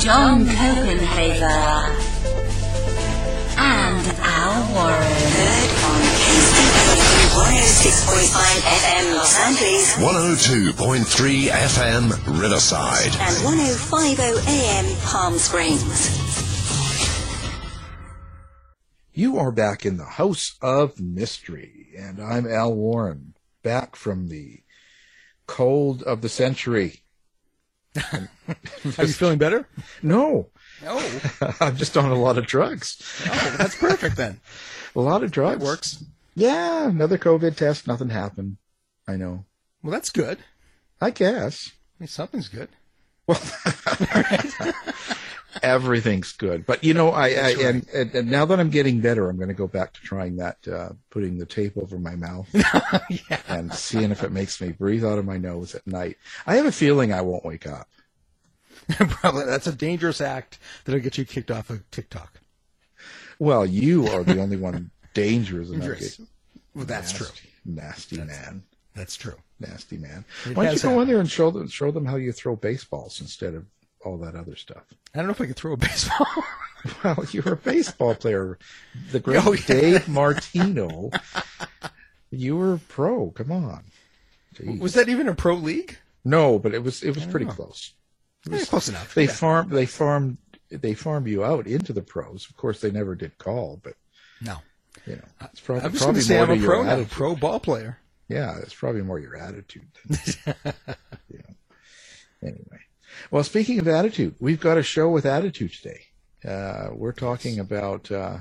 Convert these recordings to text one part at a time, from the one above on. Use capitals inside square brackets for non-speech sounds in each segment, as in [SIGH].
John Copenhaver, and Al Warren. Heard on KCW 106.5 FM Los Angeles 102.3 FM Riverside. and 105.0 AM Palm Springs. You are back in the House of Mystery, and I'm Al Warren, back from the cold of the century. Are you feeling better? No, No. [LAUGHS] I'm just on a lot of drugs. Oh, that's perfect then. [LAUGHS] A lot of drugs. That works. Yeah, another COVID test, nothing happened. I know. Well, that's good. I guess. I mean, something's good. [LAUGHS] Everything's good. But you know, I, I right. and, and, and now that I'm getting better, I'm going to go back to trying that, uh, putting the tape over my mouth [LAUGHS] and seeing if it makes me breathe out of my nose at night. I have a feeling I won't wake up. [LAUGHS] Probably that's a dangerous act that'll get you kicked off of TikTok. Well, you are the only one dangerous enough. Dangerous. Well, that's true. Nasty man. That's true. Nasty man. It Why don't you go in there and show them show them how you throw baseballs instead of all that other stuff? I don't know if I could throw a baseball. [LAUGHS] Well, you're a baseball player. The great Oh, yeah. Dave Martino. You were pro. Come on. Jeez. Was that even a pro league? No, but it was it was pretty know. close. Yeah, close enough. They Yeah. farm they farmed they farmed you out into the pros. Of course, they never did call, but No. you know, uh, it's probably, I'm just probably going to say more I'm a pro now, pro ball player. Yeah, it's probably more your attitude. Than, [LAUGHS] you know. Anyway, well, speaking of attitude, we've got a show with attitude today. Uh, we're talking about uh,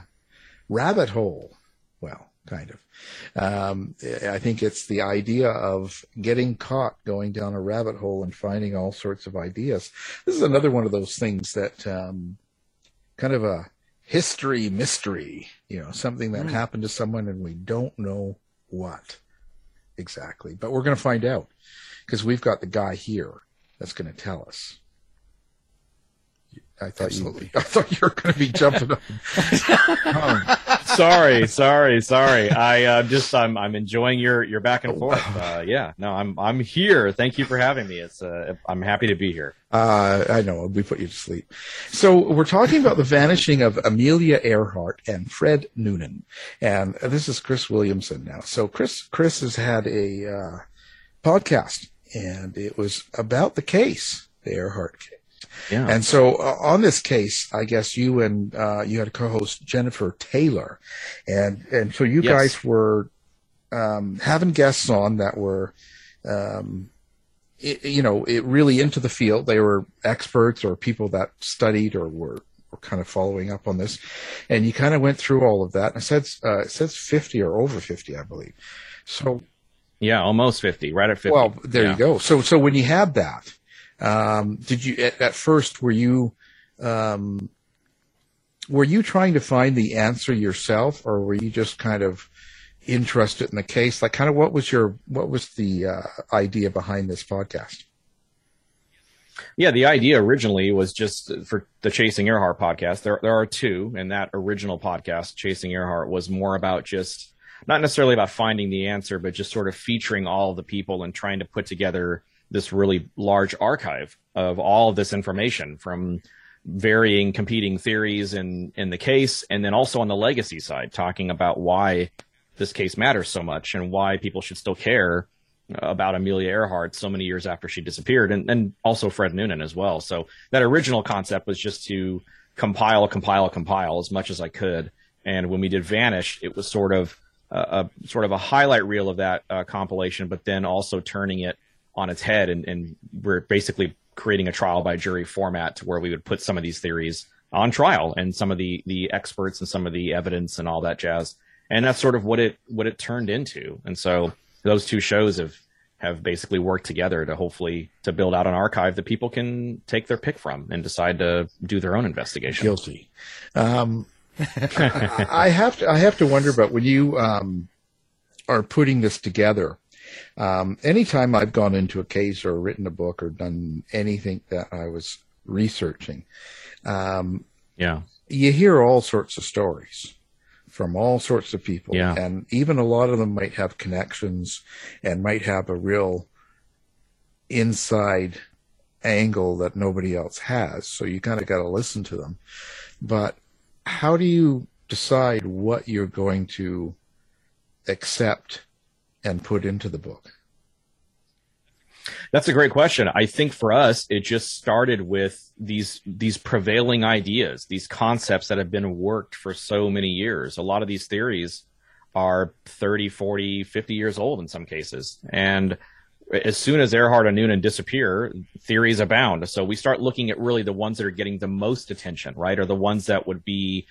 rabbit hole. Well, kind of. Um, I think it's the idea of getting caught going down a rabbit hole and finding all sorts of ideas. This is another one of those things that um, kind of a history mystery. You know, something that happened to someone and we don't know what exactly. But we're going to find out because we've got the guy here that's going to tell us. I thought Absolutely. you. [LAUGHS] I thought you were going to be jumping up. [LAUGHS] sorry, sorry, sorry. I uh, just I'm I'm enjoying your your back and forth. Uh, yeah, no, I'm I'm here. Thank you for having me. It's uh, I'm happy to be here. Uh, I know we put you to sleep. So we're talking about the vanishing of Amelia Earhart and Fred Noonan, and this is Chris Williamson now. So Chris Chris has had a uh, podcast, and it was about the case, the Earhart case. Yeah. And so uh, on this case, I guess you and uh, you had a co-host Jennifer Taylor, and and so you Yes. guys were um, having guests on that were, um, i you know, it really into the field. They were experts or people that studied or were, were kind of following up on this, and you kind of went through all of that. And it says uh, it says fifty or over fifty, I believe. So yeah, almost fifty, right at fifty. well, there Yeah. you go. So, so when you had that, Um, did you at, at first were you um, were you trying to find the answer yourself, or were you just kind of interested in the case? Like, kind of what was your what was the uh, idea behind this podcast? Yeah, the idea originally was just for the Chasing Earhart podcast. There, there are two, and that original podcast, Chasing Earhart, was more about just not necessarily about finding the answer, but just sort of featuring all of the people and trying to put together this really large archive of all of this information from varying competing theories in in the case, and then also on the legacy side, talking about why this case matters so much and why people should still care about Amelia Earhart so many years after she disappeared, and, and also Fred Noonan as well. So that original concept was just to compile, compile, compile as much as I could. And when we did Vanish, it was sort of a, a sort of a highlight reel of that uh, compilation, but then also turning it on its head, and, and we're basically creating a trial by jury format to where we would put some of these theories on trial and some of the the experts and some of the evidence and all that jazz. And that's sort of what it what it turned into. And so those two shows have have basically worked together to hopefully to build out an archive that people can take their pick from and decide to do their own investigation. Guilty. Um, I have to I have to wonder about when you um, are putting this together. Um, anytime I've gone into a case or written a book or done anything that I was researching, um, yeah, you hear all sorts of stories from all sorts of people. Yeah. And even a lot of them might have connections and might have a real inside angle that nobody else has. So you kind of got to listen to them. But how do you decide what you're going to accept and put into the book? That's a great question. I think for us, it just started with these these prevailing ideas, these concepts that have been worked for so many years. A lot of these theories are 30, 40, 50 years old in some cases. And as soon as Earhart and Noonan disappear, theories abound. So we start looking at really the ones that are getting the most attention, right? Or the ones that would be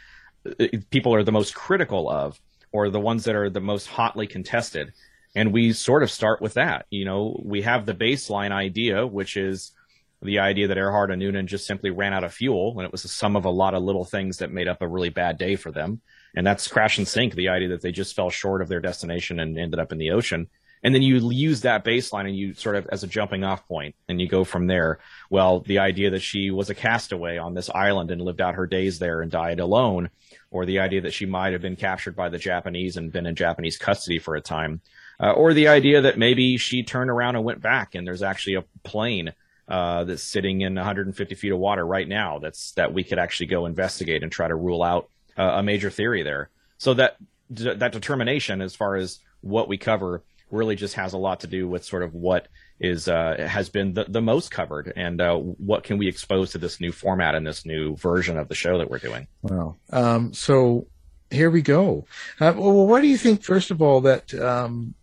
uh, people are the most critical of, or the ones that are the most hotly contested and we sort of start with that. You know, we have the baseline idea, which is the idea that Earhart and Noonan just simply ran out of fuel, and it was the sum of a lot of little things that made up a really bad day for them. And that's crash and sink, the idea that they just fell short of their destination and ended up in the ocean. And then you use that baseline and you sort of as a jumping off point and you go from there. Well, the idea that she was a castaway on this island and lived out her days there and died alone, or the idea that she might have been captured by the Japanese and been in Japanese custody for a time uh, or the idea that maybe she turned around and went back, and there's actually a plane uh, that's sitting in 150 feet of water right now. That's that we could actually go investigate and try to rule out uh, a major theory there. So that that determination, as far as what we cover, really just has a lot to do with sort of what is uh, has been the, the most covered and uh, what can we expose to this new format and this new version of the show that we're doing. Wow. Um, so here we go. Uh, well, why do you think, first of all, that um,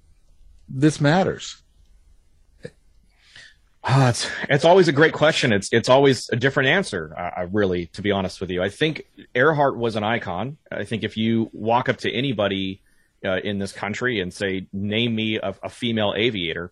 this matters? Oh, it's it's always a great question. It's it's always a different answer. I really, to be honest with you, I think Earhart was an icon. I think if you walk up to anybody uh, in this country and say, "Name me a, a female aviator,"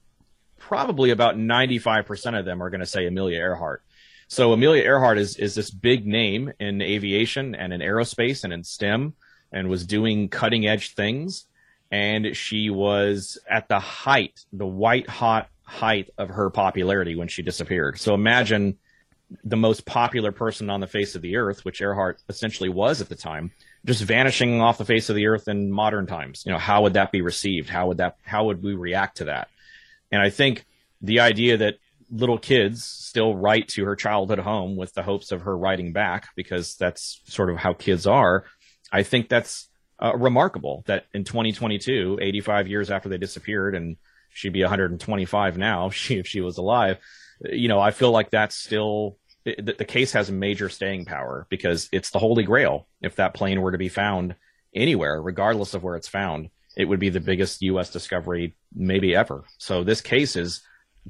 probably about ninety five percent of them are going to say Amelia Earhart. So Amelia Earhart is is this big name in aviation and in aerospace and in STEM, and was doing cutting edge things and she was at the height, the white hot height of her popularity when she disappeared. So imagine the most popular person on the face of the earth, which Earhart essentially was at the time, just vanishing off the face of the earth in modern times. You know, how would that be received? How would that how would we react to that? And I think the idea that little kids still write to her childhood home with the hopes of her writing back because that's sort of how kids are. I think that's uh, remarkable that in 2022, 85 years after they disappeared, and she'd be 125 now, [LAUGHS] she if she was alive. You know, I feel like that's still the, the case has a major staying power because it's the holy grail. If that plane were to be found anywhere, regardless of where it's found, it would be the biggest U.S. discovery maybe ever. So this case has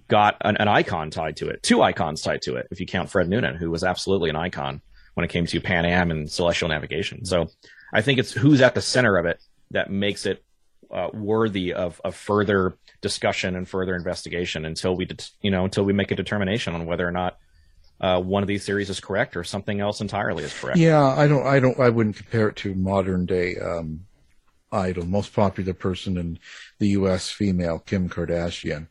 got an, an, icon tied to it, two icons tied to it, if you count Fred Noonan, who was absolutely an icon when it came to Pan Am and celestial navigation. So I think it's who's at the center of it that makes it uh, worthy of, of further discussion and further investigation until we, you know, until we make a determination on whether or not uh, one of these theories is correct or something else entirely is correct. Yeah, I don't, I don't, I wouldn't compare it to modern day um, idol. Most popular person in the U.S. female Kim Kardashian.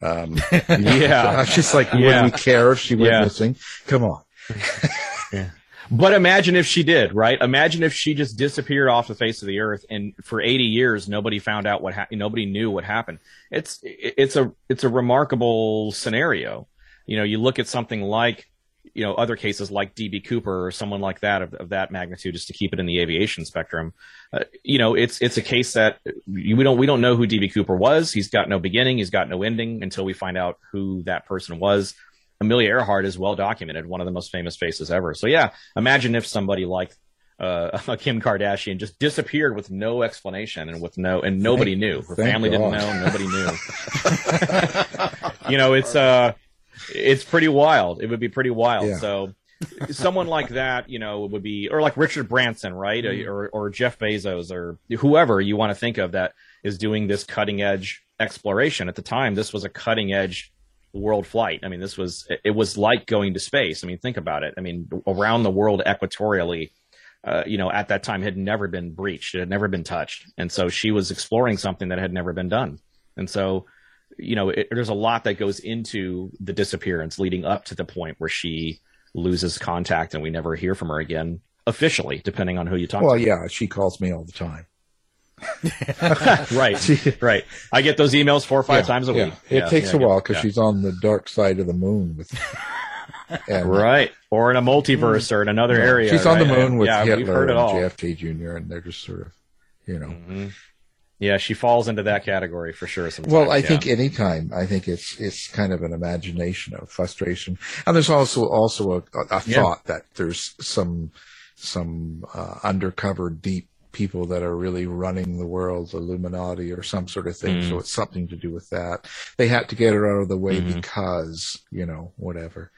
Um, [LAUGHS] Yeah. it's [LAUGHS] just like Yeah. would we care if she went Yeah. missing? Come on. [LAUGHS] yeah. But imagine if she did, right? Imagine if she just disappeared off the face of the earth, and for 80 years nobody found out what ha- nobody knew what happened. It's it's a it's a remarkable scenario. You know, you look at something like you know other cases like DB Cooper or someone like that of, of that magnitude, just to keep it in the aviation spectrum. Uh, you know, it's it's a case that we don't we don't know who DB Cooper was. He's got no beginning, he's got no ending until we find out who that person was. Amelia Earhart is well documented, one of the most famous faces ever. So yeah, imagine if somebody like uh, [LAUGHS] Kim Kardashian just disappeared with no explanation and with no and nobody Thank- knew. Her family didn't know. Nobody knew. [LAUGHS] you know, it's uh, it's pretty wild. It would be pretty wild. Yeah. So someone like that, you know, would be or like Richard Branson, right, Mm-hmm. or or Jeff Bezos or whoever you want to think of that is doing this cutting edge exploration. At the time, this was a cutting edge world flight. I mean, this was it was like going to space. I mean, think about it. I mean, around the world equatorially, uh, you know, at that time had never been breached. It had never been touched, and so she was exploring something that had never been done. And so, you know, it, there's a lot that goes into the disappearance leading up to the point where she loses contact and we never hear from her again officially, depending on who you talk Well, to. Well, yeah, she calls me all the time. [LAUGHS] [LAUGHS] right, right. I get those emails four or five Yeah, times a yeah. week. It Yeah, takes yeah, a while because yeah. she's on the dark side of the moon with. [LAUGHS] and- right, or in a multiverse or in another Yeah. area. She's on the moon with yeah, Hitler heard and all. JFK Jr. and they're just sort of, you know. Mhm. Yeah, she falls into that category for sure. Sometimes. Well, I yeah. think anytime, I think it's it's kind of an imagination of frustration, and there's also also a, a Yeah. thought that there's some some uh, undercover deep people that are really running the world, Illuminati or some sort of thing. Mm. So it's something to do with that. They had to get her out of the way Mhm. because you know whatever.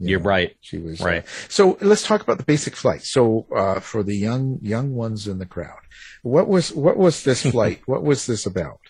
You You're know, right. She was uh, Right. so let's talk about the basic flight. So uh, for the young young ones in the crowd, what was what was this [LAUGHS] flight? what was this about?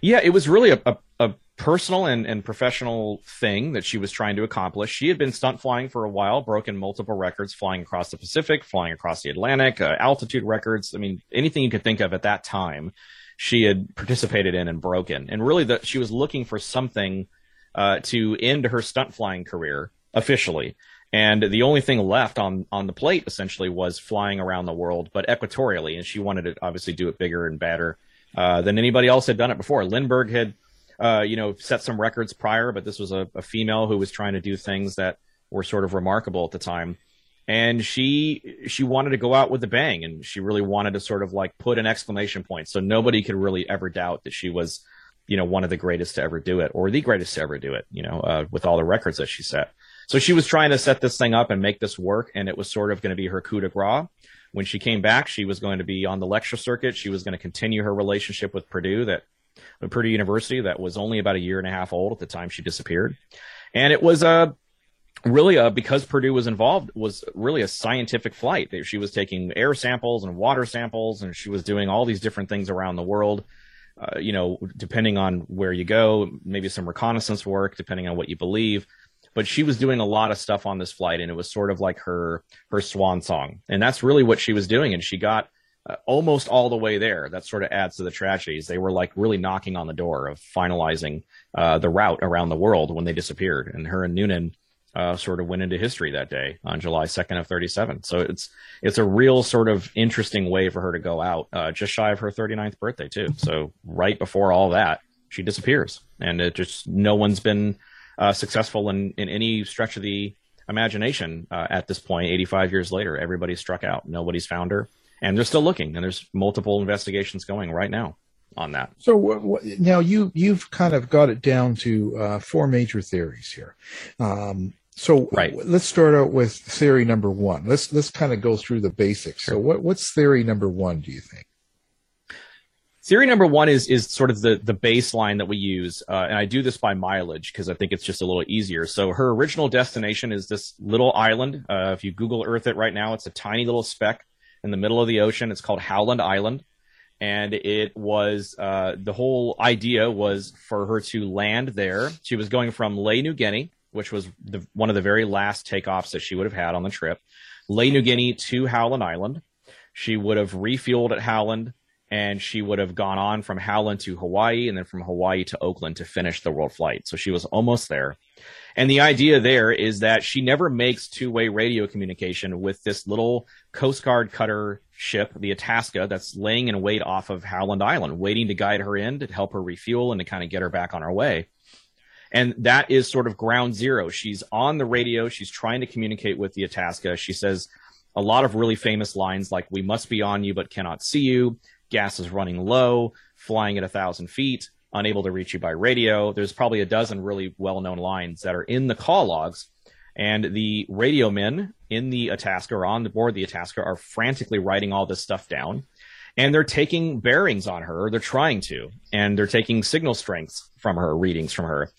Yeah, it was really a, a, a personal and, and professional thing that she was trying to accomplish. She had been stunt flying for a while, broken multiple records, flying across the Pacific, flying across the Atlantic, uh, altitude records. I mean, anything you could think of at that time, she had participated in and broken. And really, the, she was looking for something uh, to end her stunt flying career officially. And the only thing left on on the plate essentially was flying around the world, but equatorially. And she wanted to obviously do it bigger and better uh, than anybody else had done it before. Lindbergh had, uh, you know, set some records prior, but this was a, a female who was trying to do things that were sort of remarkable at the time. And she she wanted to go out with a bang, and she really wanted to sort of like put an exclamation point, so nobody could really ever doubt that she was, you know, one of the greatest to ever do it, or the greatest to ever do it. You know, uh, with all the records that she set. So she was trying to set this thing up and make this work, and it was sort of going to be her coup de grace. When she came back, she was going to be on the lecture circuit. She was going to continue her relationship with Purdue, that Purdue University, that was only about a year and a half old at the time she disappeared, and it was a really uh, because Purdue was involved was really a scientific flight. She was taking air samples and water samples, and she was doing all these different things around the world. Uh, you know, depending on where you go, maybe some reconnaissance work, depending on what you believe. But she was doing a lot of stuff on this flight, and it was sort of like her her swan song, and that's really what she was doing. And she got uh, almost all the way there. That sort of adds to the tragedies. They were like really knocking on the door of finalizing uh, the route around the world when they disappeared, and her and Noonan uh, sort of went into history that day on July 2nd of 37. So it's it's a real sort of interesting way for her to go out, uh, just shy of her 39th birthday too. [LAUGHS] So right before all that, she disappears, and it just no one's been uh, successful in in any stretch of the imagination uh, at this point. 85 years later, everybody's struck out. Nobody's found her, and they're still looking. And there's multiple investigations going right now on that. So what, what, now you you've kind of got it down to uh, four major theories here. Um, so Right. let's start out with theory number one. Let's let's kind of go through the basics. So what what's theory number one? Do you think? Theory number one is is sort of the the baseline that we use, uh, and I do this by mileage because I think it's just a little easier. So her original destination is this little island. Uh, if you Google Earth it right now, it's a tiny little speck in the middle of the ocean. It's called Howland Island, and it was uh, the whole idea was for her to land there. She was going from Lae, New Guinea, which was the, one of the very last takeoffs that she would have had on the trip, Lae, New Guinea to Howland Island. She would have refueled at Howland, and she would have gone on from Howland to Hawaii, and then from Hawaii to Oakland to finish the world flight. So she was almost there. And the idea there is that she never makes two way radio communication with this little Coast Guard cutter ship, the Itasca, that's laying in wait off of Howland Island, waiting to guide her in to help her refuel and to kind of get her back on her way. And that is sort of ground zero. She's on the radio. She's trying to communicate with the Itasca. She says a lot of really famous lines like, we must be on you, but cannot see you. Gas is running low, flying at a thousand feet unable to reach you by radio. There's probably a dozen really well known lines that are in the call logs. And the radio men in the Itasca or on the board the Itasca are frantically writing all this stuff down. And they're taking bearings on her, they're trying to, and they're taking signal strengths from her, readings from her.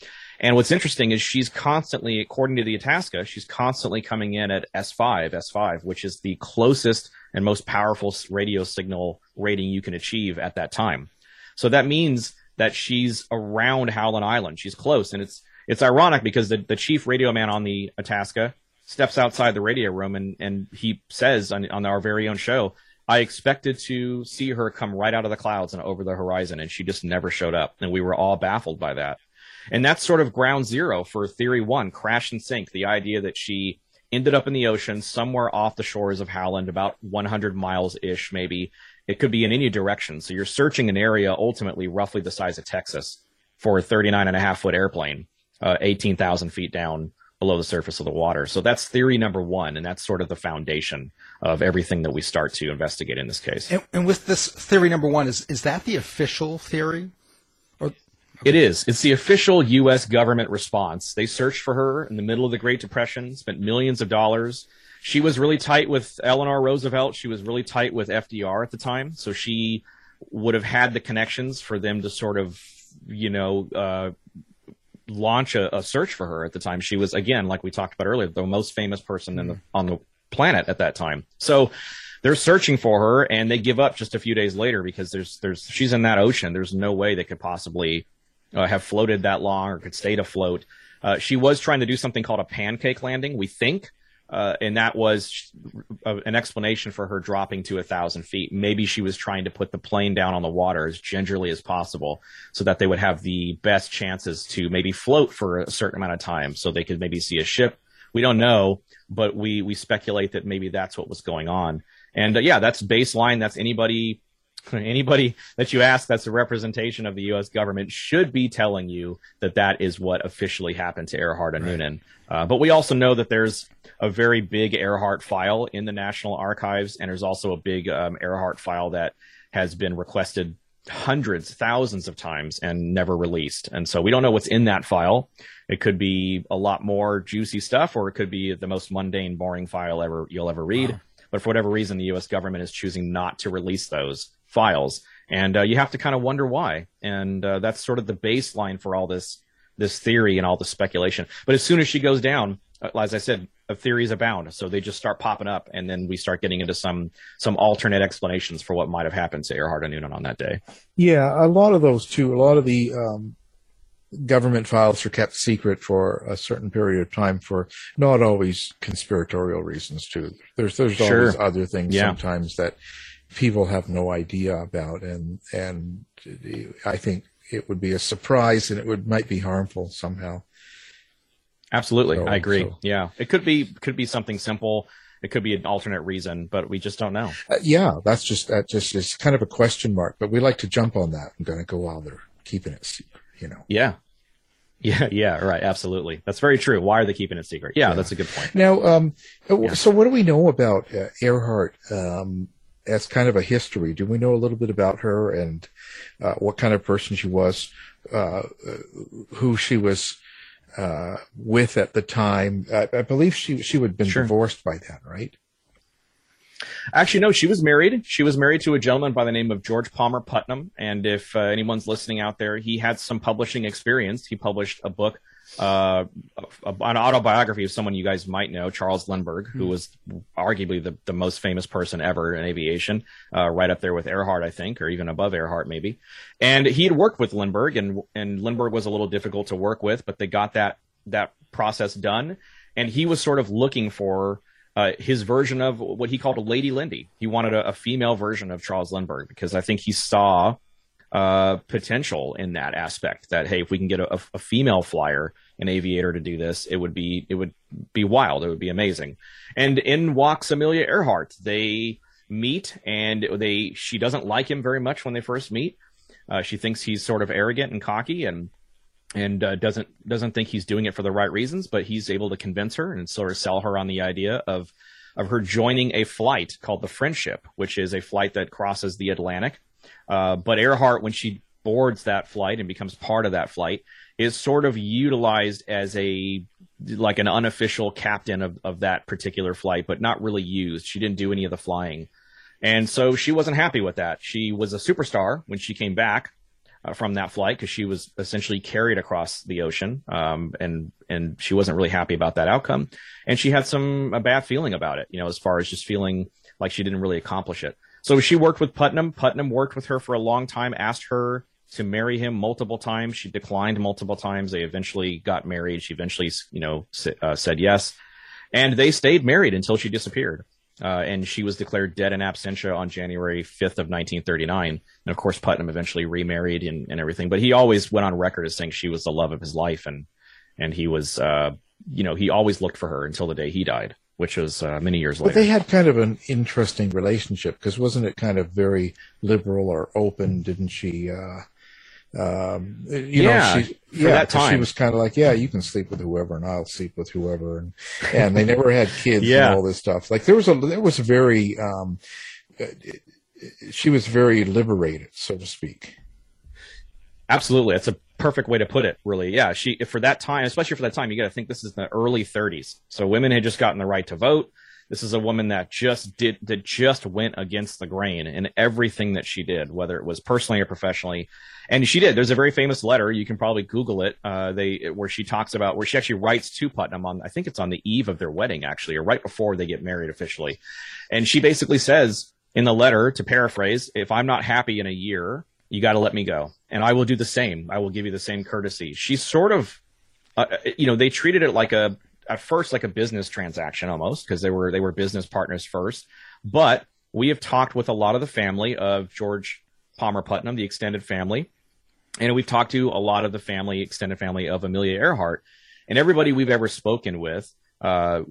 And what's interesting is she's constantly, according to the Itasca, she's constantly coming in at S5, S5, which is the closest and most powerful radio signal rating you can achieve at that time. So that means that she's around Howland Island. She's close, and it's it's ironic because the, the chief radio man on the Itasca steps outside the radio room and, and he says on, on our very own show, I expected to see her come right out of the clouds and over the horizon, and she just never showed up. And we were all baffled by that. And that's sort of ground zero for theory one, crash and sink. The idea that she ended up in the ocean somewhere off the shores of Howland, about 100 miles ish, maybe, it could be in any direction. So you're searching an area ultimately roughly the size of Texas for a 39 and a half foot airplane, uh, 18,000 feet down below the surface of the water. So that's theory number one. And that's sort of the foundation of everything that we start to investigate in this case. And, and with this theory number one, is, is that the official theory? It is. It's the official U.S. government response. They searched for her in the middle of the Great Depression, spent millions of dollars she was really tight with Eleanor Roosevelt. She was really tight with FDR at the time. So she would have had the connections for them to sort of, you know, uh, launch a, a, search for her at the time. She was, again, like we talked about earlier, the most famous person the, on the planet at that time. So they're searching for her and they give up just a few days later because there's, there's, she's in that ocean. There's no way they could possibly uh, have floated that long or could stay afloat. Uh, she was trying to do something called a pancake landing, we think. Uh, and that was an explanation for her dropping to a thousand feet. Maybe she was trying to put the plane down on the water as gingerly as possible so that they would have the best chances to maybe float for a certain amount of time so they could maybe see a ship. We don't know, but we, we speculate that maybe that's what was going on. And uh, yeah, that's baseline. That's anybody anybody that you ask that's a representation of the U.S. government should be telling you that that is what officially happened to Earhart and right. Noonan. Uh, but we also know that there's a very big Earhart file in the National Archives, and there's also a big um, Earhart file that has been requested hundreds, thousands of times and never released. And so we don't know what's in that file. It could be a lot more juicy stuff, or it could be the most mundane, boring file ever you'll ever read. Wow. But for whatever reason, the U.S. government is choosing not to release those files, and uh, you have to kind of wonder why. And uh, that's sort of the baseline for all this this theory and all the speculation. But as soon as she goes down, uh, as I said, theories abound. So they just start popping up, and then we start getting into some some alternate explanations for what might have happened to Earhart and Noonan on that day. Yeah, a lot of those too. A lot of the um, government files are kept secret for a certain period of time for not always conspiratorial reasons too. There's there's sure. always other things yeah. sometimes that people have no idea about, and and I think it would be a surprise, and it would might be harmful somehow. Absolutely, so, I agree. So. Yeah, it could be could be something simple. It could be an alternate reason, but we just don't know. Uh, yeah, that's just that just is kind of a question mark. But we like to jump on that and going to go while they're keeping it secret. You know. Yeah, [LAUGHS] yeah, yeah, right. Absolutely. That's very true. Why are they keeping it secret? Yeah, yeah. that's a good point. Now, um, yeah. so what do we know about uh, Earhart um, as kind of a history? Do we know a little bit about her and uh, what kind of person she was, uh, who she was uh, with at the time? I, I, believe she she had been sure. divorced by then, right? Actually, no, she was married. She was married to a gentleman by the name of George Palmer Putnam. And if uh, anyone's listening out there, he had some publishing experience. He published a book uh, an autobiography of someone you guys might know, Charles Lindbergh, who was arguably the, the most famous person ever in aviation, uh, right up there with Earhart, I think, or even above Earhart, maybe. And he had worked with Lindbergh, and and Lindbergh was a little difficult to work with, but they got that that process done, and he was sort of looking for. Uh, his version of what he called a Lady Lindy. He wanted a, a female version of Charles Lindbergh because I think he saw uh, potential in that aspect. That hey, if we can get a, a, female flyer, an aviator to do this, it would be it would be wild. It would be amazing. And in walks Amelia Earhart. They meet, and they she doesn't like him very much when they first meet. Uh, she thinks he's sort of arrogant and cocky, and and uh, doesn't doesn't think he's doing it for the right reasons. But he's able to convince her and sort of sell her on the idea of of her joining a flight called the Friendship, which is a flight that crosses the Atlantic uh, but Earhart, when she boards that flight and becomes part of that flight, is sort of utilized as a like an unofficial captain of, of that particular flight, but not really used. She didn't do any of the flying. And so she wasn't happy with that. She was a superstar when she came back uh, from that flight because she was essentially carried across the ocean, um, and and she wasn't really happy about that outcome. And she had some a bad feeling about it, you know, as far as just feeling like she didn't really accomplish it. So she worked with Putnam. Putnam worked with her for a long time, asked her to marry him multiple times. She declined multiple times. They eventually got married. She eventually, you know, uh, said yes. And they stayed married until she disappeared. Uh, and she was declared dead in absentia on January 5th of 1939. And of course, Putnam eventually remarried and, and everything, but he always went on record as saying she was the love of his life. And, and he was, uh, you know, he always looked for her until the day he died which was uh, many years later. But they had kind of an interesting relationship because wasn't it kind of very liberal or open? Didn't she? Uh, um, you yeah, know, she, yeah, that time. she was kind of like, yeah, you can sleep with whoever, and I'll sleep with whoever, and and they never had kids yeah. and all this stuff. Like there was a there was a very um, she was very liberated, so to speak. Absolutely, it's a perfect way to put it. Really, yeah. She for that time, especially for that time, you got to think this is the early 30s. So women had just gotten the right to vote. This is a woman that just did that just went against the grain in everything that she did, whether it was personally or professionally. And she did. There's a very famous letter. You can probably Google it. Uh, they where she talks about where she actually writes to Putnam on. I think it's on the eve of their wedding, actually, or right before they get married officially. And she basically says in the letter, to paraphrase, if I'm not happy in a year, you got to let me go and I will do the same. I will give you the same courtesy. She's sort of, uh, you know, they treated it like a, at first, like a business transaction almost because they were, they were business partners first. But we have talked with a lot of the family of George Palmer Putnam, the extended family. And we've talked to a lot of the family, extended family of Amelia Earhart. And everybody we've ever spoken with, uh,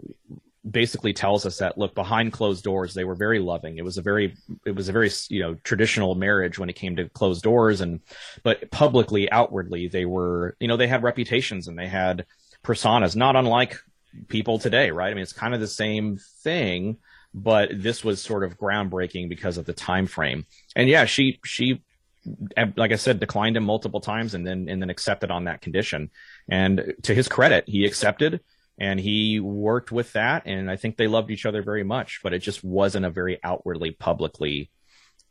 basically tells us that look behind closed doors they were very loving. It was a very it was a very you know traditional marriage when it came to closed doors and but publicly outwardly they were you know they had reputations and they had personas not unlike people today right? I mean it's kind of the same thing but this was sort of groundbreaking because of the time frame. And yeah she she like I said, declined him multiple times and then and then accepted on that condition. And to his credit, he accepted and he worked with that and i think they loved each other very much but it just wasn't a very outwardly publicly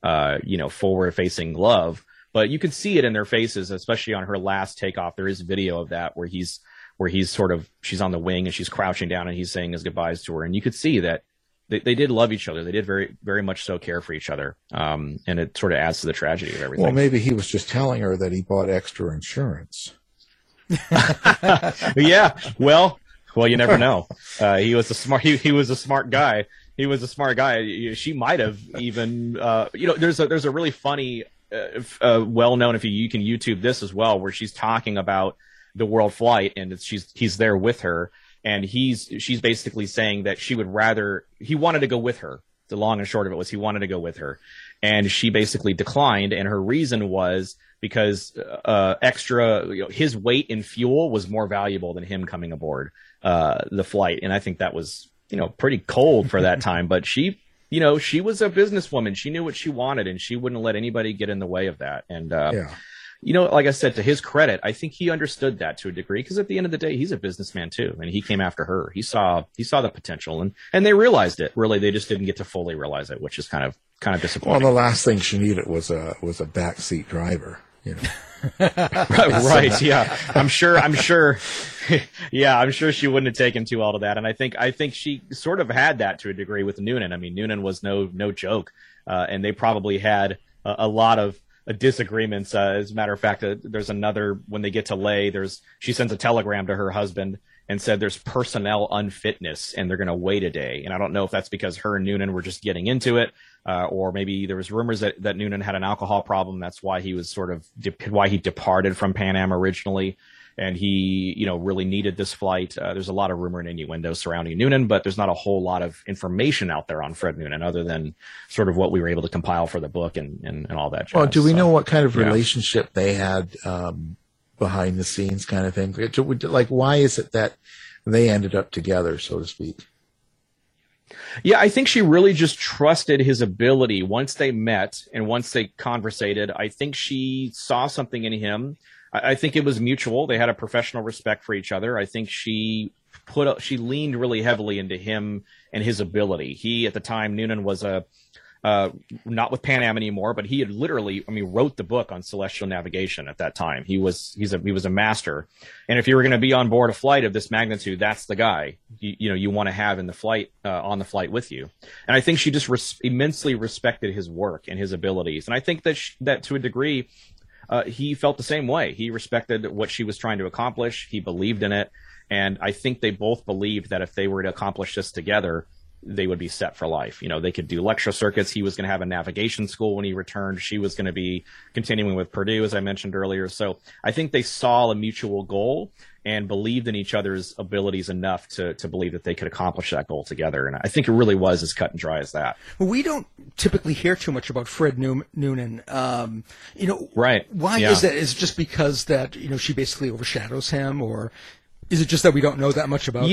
uh, you know forward facing love but you could see it in their faces especially on her last takeoff. There is video of that where he's where he's sort of she's on the wing and she's crouching down and he's saying his goodbyes to her. And you could see that they, they did love each other. They did very very much so care for each other. Um, and it sort of adds to the tragedy of everything. Well maybe he was just telling her that he bought extra insurance. [LAUGHS] Yeah. Well well, you never [LAUGHS] know. Uh, he was a smart. He, he was a smart guy. He was a smart guy. She might have even. Uh, you know, there's a there's a really funny, uh, uh, well known. If you you can YouTube this as well, where she's talking about the world flight, and she's he's there with her, and he's she's basically saying that she would rather he wanted to go with her. The long and short of it was he wanted to go with her, and she basically declined, and her reason was because uh, extra you know, his weight in fuel was more valuable than him coming aboard uh, the flight, and I think that was you know pretty cold for that [LAUGHS] time. But she, you know, she was a businesswoman. She knew what she wanted, and she wouldn't let anybody get in the way of that. And uh, yeah. you know, like I said, to his credit, I think he understood that to a degree because at the end of the day, he's a businessman too, and he came after her. He saw he saw the potential, and and they realized it. Really, they just didn't get to fully realize it, which is kind of kind of disappointing. Well, the last thing she needed was a was a backseat driver. You know. [LAUGHS] [LAUGHS] right, yeah. I'm sure. I'm sure. [LAUGHS] yeah, I'm sure she wouldn't have taken too well to that. And I think I think she sort of had that to a degree with Noonan. I mean, Noonan was no no joke, uh, and they probably had a, a lot of uh, disagreements. Uh, as a matter of fact, uh, there's another when they get to Lae. There's she sends a telegram to her husband and said there's personnel unfitness and they're going to wait a day. And I don't know if that's because her and Noonan were just getting into it, uh, or maybe there was rumors that, that Noonan had an alcohol problem. That's why he was sort of de- why he departed from Pan Am originally. And he, you know, really needed this flight. Uh, there's a lot of rumor and innuendo surrounding Noonan, but there's not a whole lot of information out there on Fred Noonan other than sort of what we were able to compile for the book and, and, and all that. Jazz. Well, do we So, know what kind of yeah. relationship they had um, behind the scenes, kind of thing? Like, why is it that they ended up together, so to speak? Yeah, I think she really just trusted his ability once they met and once they conversated. I think she saw something in him. I, I think it was mutual. They had a professional respect for each other. I think she put she leaned really heavily into him and his ability. He at the time Noonan was a uh, not with Pan Am anymore, but he had literally, I mean, wrote the book on celestial navigation at that time. He was, he's a, he was a master. And if you were going to be on board a flight of this magnitude, that's the guy you, you know, you want to have in the flight, uh, on the flight with you. And I think she just res- immensely respected his work and his abilities. And I think that, sh- that to a degree, uh, he felt the same way. He respected what she was trying to accomplish. He believed in it. And I think they both believed that if they were to accomplish this together, they would be set for life. You know, they could do lecture circuits. He was going to have a navigation school when he returned. She was going to be continuing with Purdue, as I mentioned earlier. So I think they saw a mutual goal and believed in each other's abilities enough to, to believe that they could accomplish that goal together. And I think it really was as cut and dry as that. We don't typically hear too much about Fred Noonan. Um, you know, Right. Why Yeah. is that? Is it just because that you know she basically overshadows him, or is it just that we don't know that much about? him?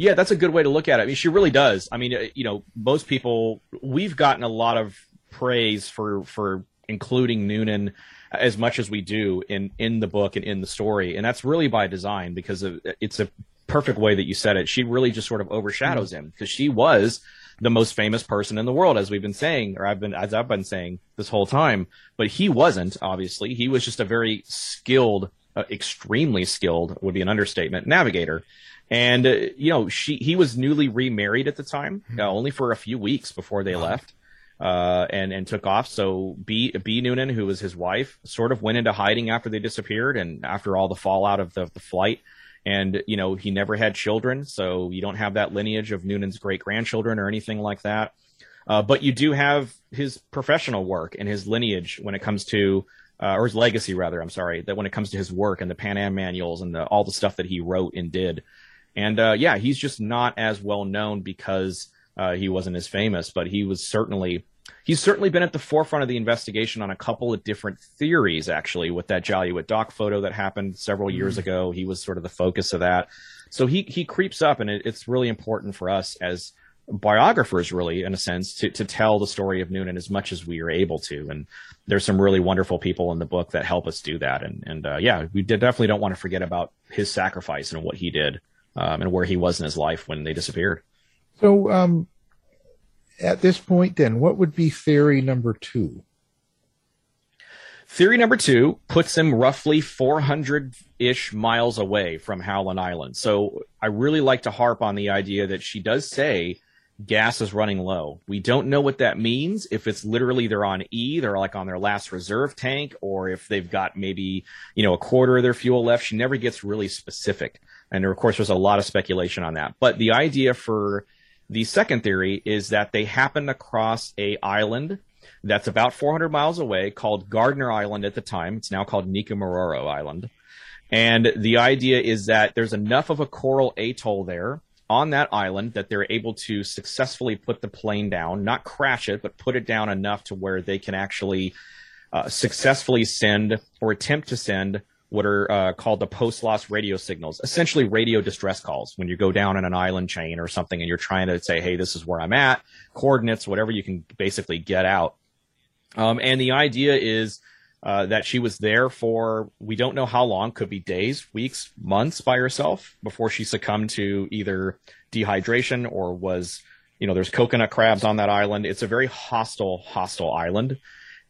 Yeah. That's a good way to look at it. I mean, she really does. I mean, uh, you know, most people we've gotten a lot of praise for for including Noonan as much as we do in in the book and in the story, and that's really by design because of, it's a perfect way that you said it. She really just sort of overshadows him because she was the most famous person in the world, as we've been saying, or I've been as I've been saying this whole time. But he wasn't. Obviously, he was just a very skilled, uh, extremely skilled would be an understatement navigator. And uh, you know, she he was newly remarried at the time, uh, only for a few weeks before they left, uh, and and took off. So B B Noonan, who was his wife, sort of went into hiding after they disappeared, and after all the fallout of the, the flight. And you know, he never had children, so you don't have that lineage of Noonan's great grandchildren or anything like that. Uh, but you do have his professional work and his lineage when it comes to, uh, or his legacy rather. I'm sorry, that when it comes to his work and the Pan Am manuals and the, all the stuff that he wrote and did. And uh, yeah, he's just not as well known because uh, he wasn't as famous, but he was certainly he's certainly been at the forefront of the investigation on a couple of different theories. Actually, with that Jaluit Dock photo that happened several years ago, he was sort of the focus of that. So he he creeps up, and it, it's really important for us as biographers, really, in a sense, to to tell the story of Noonan as much as we are able to. And there's some really wonderful people in the book that help us do that. And and uh, yeah, we did, definitely don't want to forget about his sacrifice and what he did um, and where he was in his life when they disappeared. So, um, at this point, then, what would be theory number two? Theory number two puts him roughly 400 ish miles away from Howland Island. So I really like to harp on the idea that she does say gas is running low. We don't know what that means. If it's literally they're on E, they're like on their last reserve tank, or if they've got maybe, you know, a quarter of their fuel left. She never gets really specific. And of course, there's a lot of speculation on that. But the idea for the second theory is that they happen across a island that's about 400 miles away called Gardner Island at the time. It's now called Nikumaroro Island. And the idea is that there's enough of a coral atoll there on that island that they're able to successfully put the plane down, not crash it, but put it down enough to where they can actually uh, successfully send or attempt to send what are uh, called the post loss radio signals, essentially radio distress calls. When you go down in an island chain or something and you're trying to say, hey, this is where I'm at, coordinates, whatever you can basically get out. Um, and the idea is uh, that she was there for we don't know how long, could be days, weeks, months by herself before she succumbed to either dehydration or was, you know, there's coconut crabs on that island. It's a very hostile, hostile island.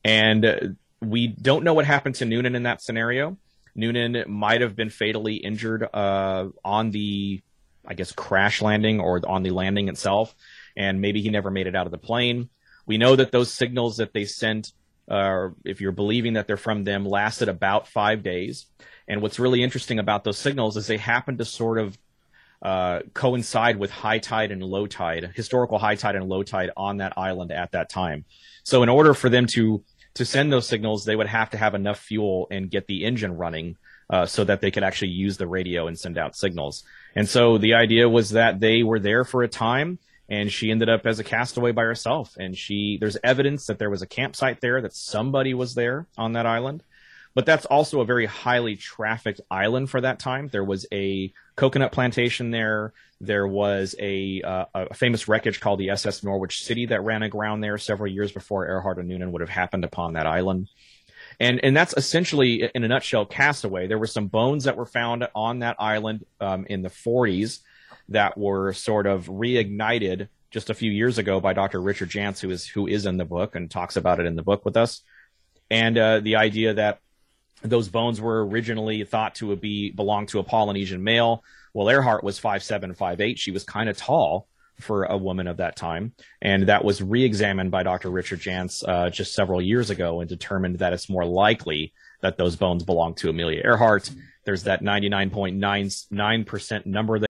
And uh, we don't know what happened to Noonan in that scenario. Noonan might have been fatally injured uh, on the, I guess, crash landing or on the landing itself, and maybe he never made it out of the plane. We know that those signals that they sent, uh, if you're believing that they're from them, lasted about five days. And what's really interesting about those signals is they happen to sort of uh, coincide with high tide and low tide, historical high tide and low tide on that island at that time. So in order for them to to send those signals, they would have to have enough fuel and get the engine running uh, so that they could actually use the radio and send out signals. And so the idea was that they were there for a time and she ended up as a castaway by herself. And she, there's evidence that there was a campsite there, that somebody was there on that island. But that's also a very highly trafficked island for that time. There was a coconut plantation there. There was a, uh, a famous wreckage called the SS Norwich City that ran aground there several years before Earhart and Noonan would have happened upon that island. And, and that's essentially, in a nutshell, Castaway. There were some bones that were found on that island um, in the 40s that were sort of reignited just a few years ago by Dr. Richard Jantz, who is who is in the book and talks about it in the book with us. And uh, the idea that those bones were originally thought to be belong to a Polynesian male. Well, Earhart was five seven, five eight. She was kind of tall for a woman of that time, and that was re-examined by Dr. Richard Jantz uh, just several years ago and determined that it's more likely that those bones belong to Amelia Earhart. There's that 99.99% number that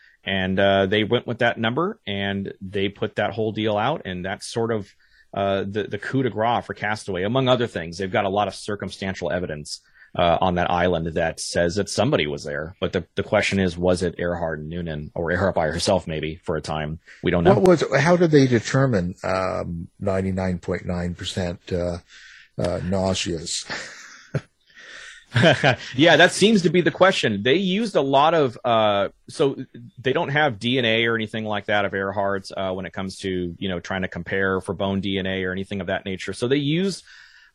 and uh, they went with that number and they put that whole deal out and that's sort of uh, the the coup de grace for Castaway, among other things. They've got a lot of circumstantial evidence uh, on that island that says that somebody was there. But the, the question is, was it Earhart and Noonan or Earhart by herself maybe for a time? We don't know. What was, how did they determine, um, 99.9%, uh, uh, nauseous? [LAUGHS] [LAUGHS] yeah, that seems to be the question. They used a lot of, uh, so they don't have DNA or anything like that of Earhart's uh, when it comes to you know trying to compare for bone DNA or anything of that nature. So they use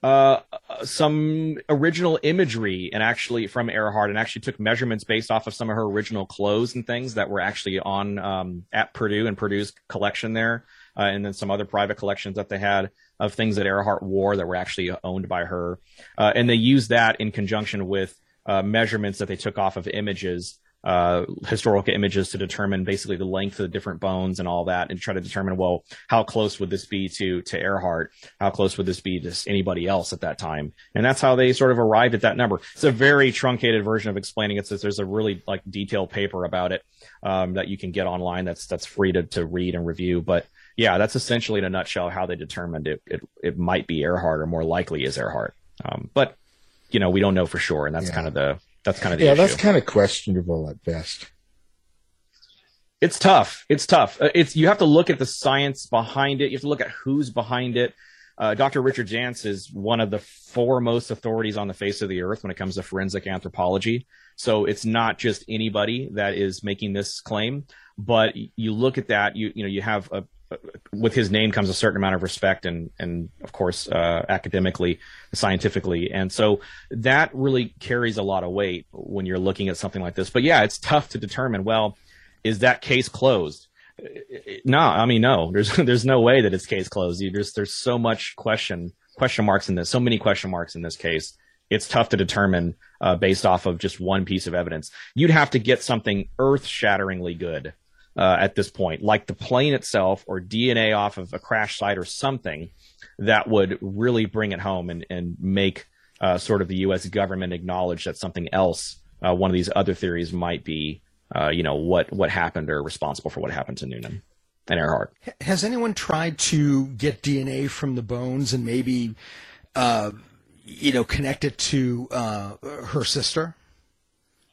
uh, some original imagery and actually from Earhart and actually took measurements based off of some of her original clothes and things that were actually on um, at Purdue and Purdue's collection there, uh, and then some other private collections that they had of things that Earhart wore that were actually owned by her. Uh, and they used that in conjunction with uh, measurements that they took off of images uh, historical images to determine basically the length of the different bones and all that, and try to determine well how close would this be to to Earhart, how close would this be to anybody else at that time, and that's how they sort of arrived at that number. It's a very truncated version of explaining it. Since there's a really like detailed paper about it um, that you can get online. That's that's free to to read and review, but. Yeah, that's essentially in a nutshell how they determined it. It, it might be Earhart or more likely is Earhart. Um, but you know, we don't know for sure, and that's Yeah. kind of the that's kind of the yeah, issue. that's kind of questionable at best. It's tough. It's tough. Uh, It's you have to look at the science behind it. You have to look at who's behind it. Uh, Dr. Richard Jantz is one of the foremost authorities on the face of the earth when it comes to forensic anthropology. So it's not just anybody that is making this claim, but you look at that. You you know you have a with his name comes a certain amount of respect and and of course uh, academically scientifically. And so that really carries a lot of weight when you're looking at something like this. But yeah it's tough to determine well is that case closed? No i mean no there's [LAUGHS] there's no way that it's case closed. There's there's so much question question marks in this so many question marks in this case. It's tough to determine uh, based off of just one piece of evidence. You'd have to get something earth shatteringly good uh, at this point, like the plane itself or DNA off of a crash site or something that would really bring it home and, and make uh, sort of the U.S. government acknowledge that something else, uh, one of these other theories might be, uh, you know, what, what happened or responsible for what happened to Noonan and Earhart. Has anyone tried to get DNA from the bones and maybe, uh, you know, connect it to uh, her sister?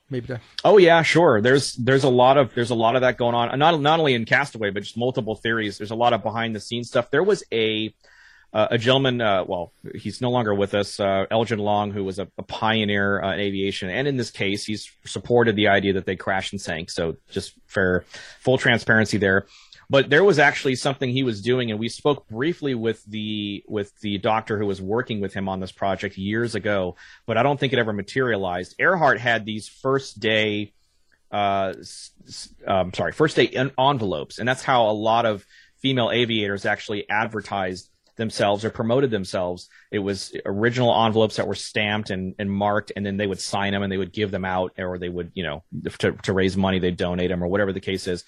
Maybe to Oh yeah, sure. There's there's a lot of there's a lot of that going on. Not not only in Castaway, but just multiple theories. There's a lot of behind the scenes stuff. There was a uh, a gentleman. Uh, well, he's no longer with us. Uh, Elgen Long, who was a, a pioneer uh, in aviation, and in this case, he's supported the idea that they crashed and sank. So just for full transparency there. But there was actually something he was doing, and we spoke briefly with the with the doctor who was working with him on this project years ago. But I don't think it ever materialized. Earhart had these first day uh, um, sorry, first day en- envelopes, and that's how a lot of female aviators actually advertised themselves or promoted themselves. It was original envelopes that were stamped and, and marked, and then they would sign them and they would give them out, or they would, you know, to, to raise money, they'd donate them or whatever the case is.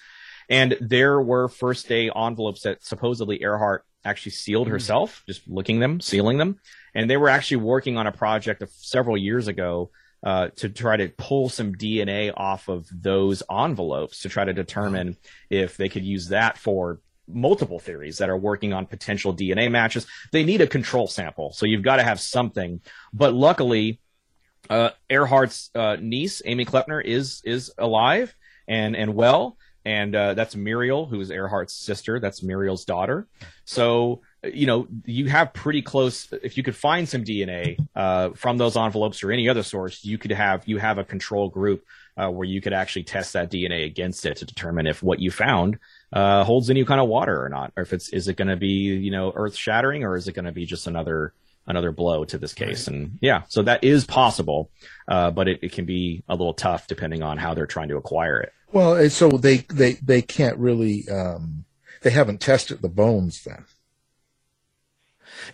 And there were first day envelopes that supposedly Earhart actually sealed herself, just licking them, sealing them. And they were actually working on a project of several years ago uh, to try to pull some DNA off of those envelopes to try to determine if they could use that for multiple theories that are working on potential DNA matches. They need a control sample, so you've got to have something. But luckily, uh, Earhart's uh, niece, Amy Kleppner, is is alive and and well, and uh, that's Muriel, who is Earhart's sister. That's Muriel's daughter. So you know you have pretty close. If you could find some DNA uh, from those envelopes or any other source, you could have you have a control group uh, where you could actually test that DNA against it to determine if what you found uh, holds any kind of water or not, or if it's is it going to be you know earth shattering or is it going to be just another another blow to this case. And yeah, so that is possible, uh, but it, it can be a little tough depending on how they're trying to acquire it. Well, so they they they can't really um, they haven't tested the bones then.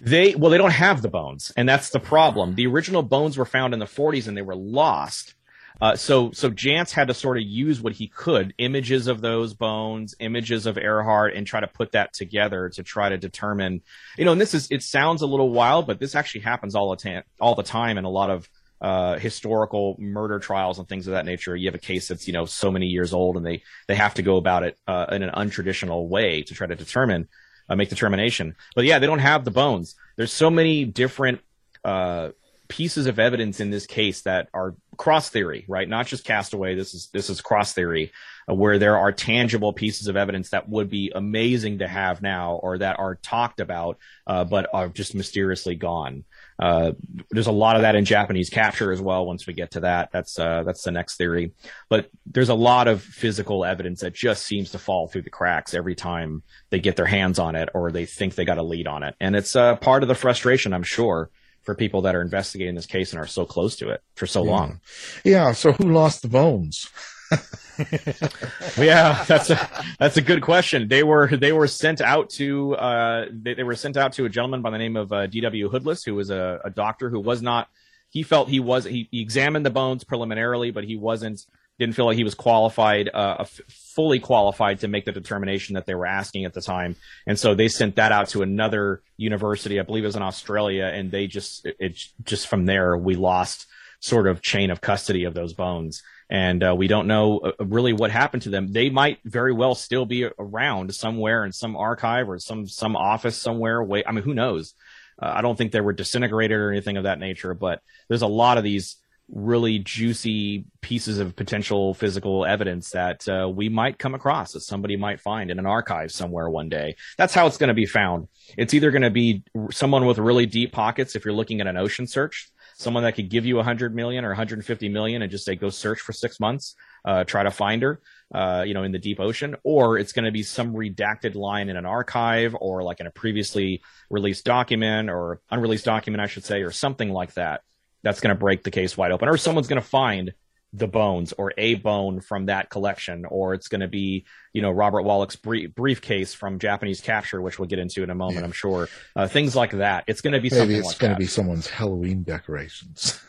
They well, they don't have the bones, and that's the problem. The original bones were found in the 40s, and they were lost. Uh, so so Jantz had to sort of use what he could, images of those bones, images of Earhart, and try to put that together to try to determine, you know. And this is it sounds a little wild, but this actually happens all the time, all the time in a lot of uh, historical murder trials and things of that nature. You have a case that's you know so many years old, and they they have to go about it uh, in an untraditional way to try to determine uh, make determination. But yeah, they don't have the bones. There's so many different uh, pieces of evidence in this case that are cross theory, right? Not just castaway. This is this is cross theory, uh, where there are tangible pieces of evidence that would be amazing to have now, or that are talked about, uh, but are just mysteriously gone. Uh, there's a lot of that in Japanese capture as well. Once we get to that, that's uh, that's the next theory. But there's a lot of physical evidence that just seems to fall through the cracks every time they get their hands on it or they think they got a lead on it, and it's uh, part of the frustration, I'm sure, for people that are investigating this case and are so close to it for so Yeah. long. Yeah. So who lost the bones? [LAUGHS] yeah, that's a that's a good question. They were they were sent out to uh, they, they were sent out to a gentleman by the name of uh, D.W. Hoodless, who was a, a doctor who was not. He felt he was he, he examined the bones preliminarily, but he wasn't. Didn't feel like he was qualified, uh, fully qualified to make the determination that they were asking at the time. And so they sent that out to another university, I believe it was in Australia, and they just, it, it just from there, we lost sort of chain of custody of those bones. And uh, we don't know uh, really what happened to them. They might very well still be around somewhere in some archive or some some office somewhere. Wait, I mean, who knows? Uh, I don't think they were disintegrated or anything of that nature. But there's a lot of these really juicy pieces of potential physical evidence that uh, we might come across that somebody might find in an archive somewhere one day. That's how it's going to be found. It's either going to be someone with really deep pockets if you're looking at an ocean search, someone that could give you 100 million or 150 million and just say go search for six months, uh, try to find her. Uh, you know, in the deep ocean, or it's going to be some redacted line in an archive or like in a previously released document or unreleased document, I should say, or something like that that's going to break the case wide open, or someone's going to find the bones or a bone from that collection, or it's going to be, you know, Robert Wallack's brief, briefcase from Japanese capture, which we'll get into in a moment, yeah. I'm sure. Uh, things like that. It's going to be Maybe it's like going to be someone's Halloween decorations.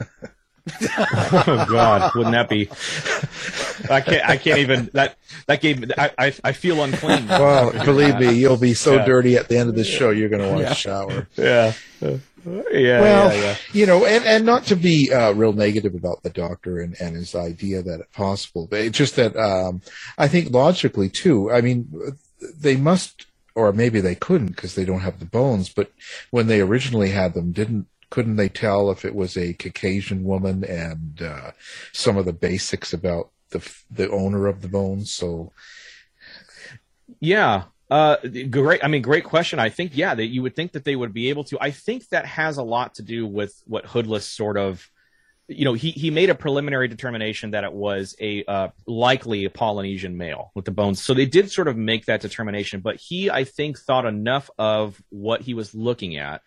[LAUGHS] oh God, wouldn't that be? I can't. I can't even. That that gave. I I, I feel unclean. Well, believe me, you'll be so yeah. dirty at the end of this show. You're going to want yeah. to shower. Yeah. Yeah, well, yeah, yeah. you know, and, and not to be uh, real negative about the doctor and, and his idea that it's possible, but it's just that um, I think logically too. I mean, they must, or maybe they couldn't because they don't have the bones. But when they originally had them, didn't couldn't they tell if it was a Caucasian woman and uh, some of the basics about the the owner of the bones? So, yeah, uh, great. I mean, great question. I think, yeah, that you would think that they would be able to. I think that has a lot to do with what Hoodless sort of, you know, he, he made a preliminary determination that it was a uh, likely a Polynesian male with the bones. So they did sort of make that determination, but he, I think, thought enough of what he was looking at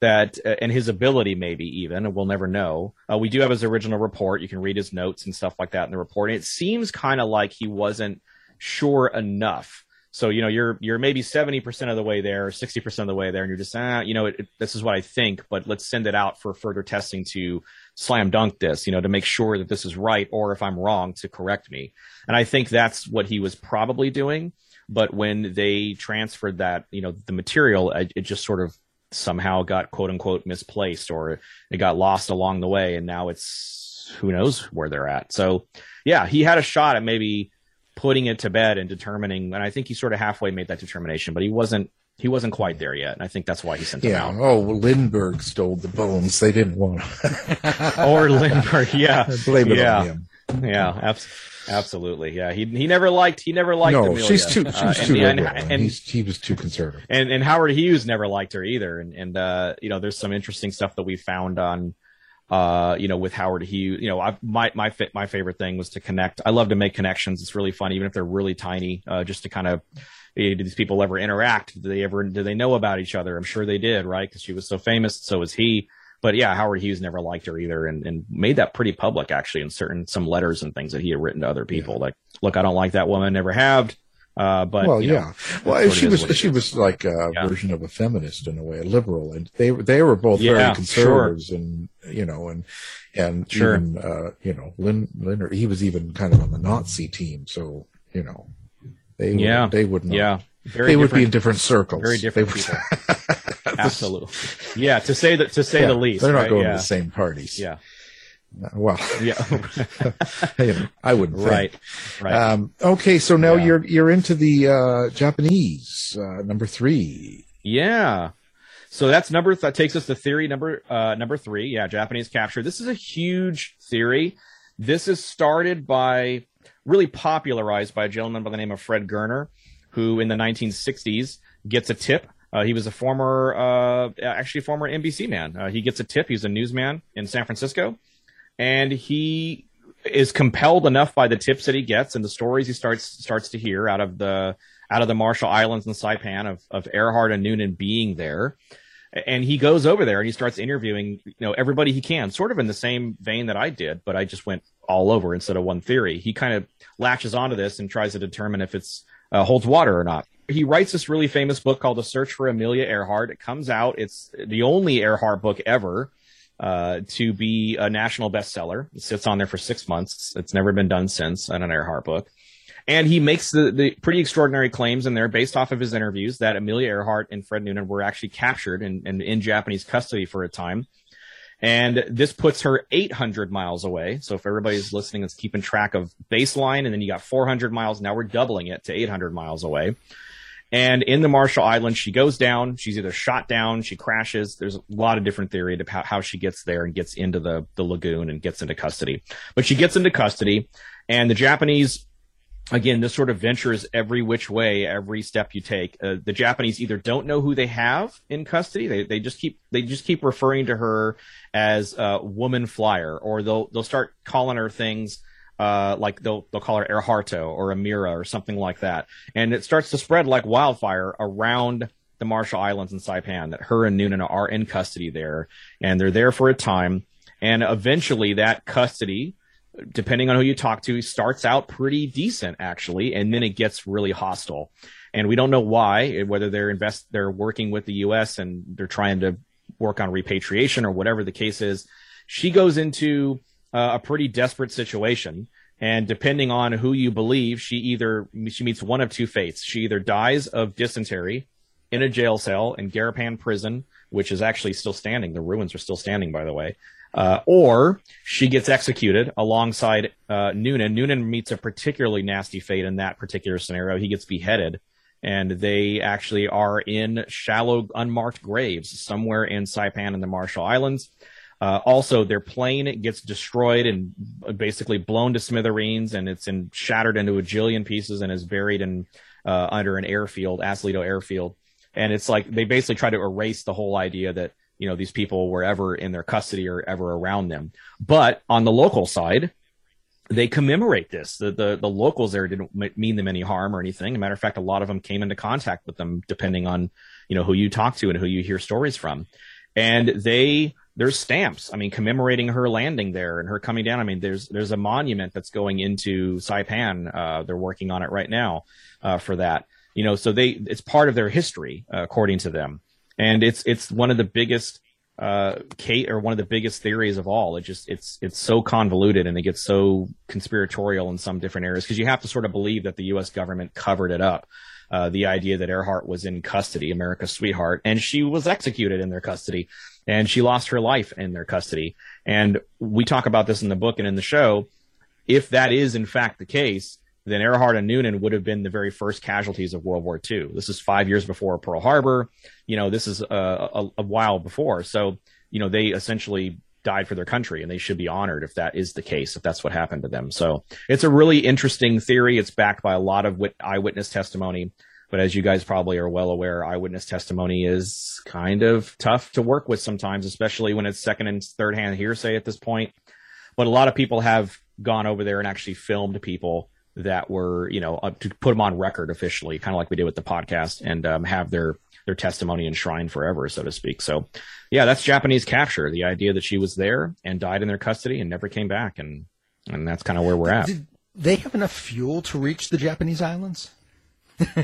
that, uh, and his ability maybe even, we'll never know. Uh, we do have his original report. You can read his notes and stuff like that in the report. And it seems kind of like he wasn't sure enough so you know you're you're maybe seventy percent of the way there, sixty percent of the way there, and you're just ah, you know it, it, this is what I think, but let's send it out for further testing to slam dunk this, you know, to make sure that this is right, or if I'm wrong, to correct me. And I think that's what he was probably doing. But when they transferred that, you know, the material, it, it just sort of somehow got quote unquote misplaced, or it got lost along the way, and now it's who knows where they're at. So yeah, he had a shot at maybe putting it to bed and determining. And I think he sort of halfway made that determination, but he wasn't he wasn't quite there yet, and I think that's why he sent yeah. out. Oh, Lindbergh stole the bones. They didn't want him. [LAUGHS] or Lindbergh, yeah. [LAUGHS] Blame it yeah. on him. Yeah, abs- absolutely. Yeah, he he never liked he never liked no, Amelia. she's too she's uh, too and, and, and he was too conservative. And and Howard Hughes never liked her either. And and uh, you know, there's some interesting stuff that we found on uh, you know, with Howard Hughes. You know, I, my my my favorite thing was to connect. I love to make connections. It's really fun, even if they're really tiny, uh, just to kind of. Eh, do these people ever interact? Do they ever? Do they know about each other? I'm sure they did, right? Because she was so famous. So was he. But yeah, Howard Hughes never liked her either, and, and made that pretty public actually in certain some letters and things that he had written to other people. Yeah. Like, look, I don't like that woman. Never have. Uh, but well, you know, yeah. Well, she was she was like a yeah. version of a feminist in a way, a liberal, and they they were both yeah, very conservatives, sure. and you know, and and sure. even uh, you know, Lin, Lin, he was even kind of on the Nazi team, so you know, they yeah would, they would not, yeah very they would be in different circles, very different people. [LAUGHS] Absolutely, yeah. To say that, to say yeah, the least, they're not right? going yeah. to the same parties. Yeah. Well, yeah, [LAUGHS] you know, I wouldn't. Right, think. right. Um, okay, so now Yeah. you're you're into the uh, Japanese uh, number three. Yeah. So that's number that takes us to theory number uh, number three. Yeah, Japanese capture. This is a huge theory. This is started by really popularized by a gentleman by the name of Fred Goerner, who in the 1960s gets a tip. Uh, he was a former, uh, actually former NBC man. Uh, he gets a tip. He's a newsman in San Francisco, and he is compelled enough by the tips that he gets and the stories he starts starts to hear out of the out of the Marshall Islands and Saipan of of Earhart and Noonan being there. And he goes over there and he starts interviewing, you know, everybody he can, sort of in the same vein that I did, but I just went all over instead of one theory. He kind of latches onto this and tries to determine if it's uh, holds water or not. He writes this really famous book called The Search for Amelia Earhart. It comes out. It's the only Earhart book ever. Uh, to be a national bestseller. It sits on there for six months. It's never been done since in an Earhart book. And he makes the, the pretty extraordinary claims in there based off of his interviews that Amelia Earhart and Fred Noonan were actually captured and, and in Japanese custody for a time. And this puts her 800 miles away. So if everybody's listening that's keeping track of baseline, and then you got 400 miles, now we're doubling it to 800 miles away. And in the Marshall Islands, she goes down. She's either shot down, she crashes. There's a lot of different theory to how, she gets there and gets into the, the lagoon and gets into custody. But she gets into custody, and the Japanese again, this sort of ventures every which way, every step you take. Uh, the Japanese either don't know who they have in custody; they they just keep they just keep referring to her as a woman flyer, or they'll they'll start calling her things. Uh, like they'll they'll call her Erharto or Amira or something like that, and it starts to spread like wildfire around the Marshall Islands and Saipan that her and Noonan are in custody there, and they're there for a time, and eventually that custody depending on who you talk to, starts out pretty decent actually, and then it gets really hostile. And we don't know why, whether they're invest, they're working with the U.S. and they're trying to work on repatriation or whatever the case is. She goes into uh, a pretty desperate situation. And depending on who you believe, she either she meets one of two fates. She either dies of dysentery in a jail cell in Garapan prison, which is actually still standing. The ruins are still standing, by the way. Uh, or she gets executed alongside uh, Noonan. Noonan meets a particularly nasty fate in that particular scenario. He gets beheaded, and they actually are in shallow, unmarked graves somewhere in Saipan in the Marshall Islands. Uh, also, their plane gets destroyed and basically blown to smithereens, and it's in, shattered into a jillion pieces and is buried in uh, under an airfield, Asalito Airfield. And it's like they basically try to erase the whole idea that you know these people were ever in their custody or ever around them. But on the local side, they commemorate this. The, the, the locals there didn't mean them any harm or anything. As a matter of fact, a lot of them came into contact with them, depending on you know who you talk to and who you hear stories from. And they there's stamps. I mean, commemorating her landing there and her coming down. I mean, there's there's a monument that's going into Saipan. Uh, they're working on it right now uh, for that. You know, so they it's part of their history, uh, according to them and it's it's one of the biggest uh Kate or one of the biggest theories of all. It just it's it's so convoluted and it gets so conspiratorial in some different areas because you have to sort of believe that the U.S. government covered it up. Uh, the idea that Earhart was in custody, America's sweetheart, and she was executed in their custody, and she lost her life in their custody. And we talk about this in the book and in the show. If that is in fact the case, then Earhart and Noonan would have been the very first casualties of World War II. This is five years before Pearl Harbor. You know, this is a, a, a, while before. So, you know, they essentially died for their country and they should be honored if that is the case, if that's what happened to them. So it's a really interesting theory. It's backed by a lot of wit- eyewitness testimony. But as you guys probably are well aware, eyewitness testimony is kind of tough to work with sometimes, especially when it's second and third hand hearsay at this point. But a lot of people have gone over there and actually filmed people that were, you know, uh, to put them on record officially, kind of like we did with the podcast, and um, have their their testimony enshrined forever, so to speak. So, yeah, that's Japanese capture. The idea that she was there and died in their custody and never came back, and and that's kind of where we're at. Did they have enough fuel to reach the Japanese islands? [LAUGHS]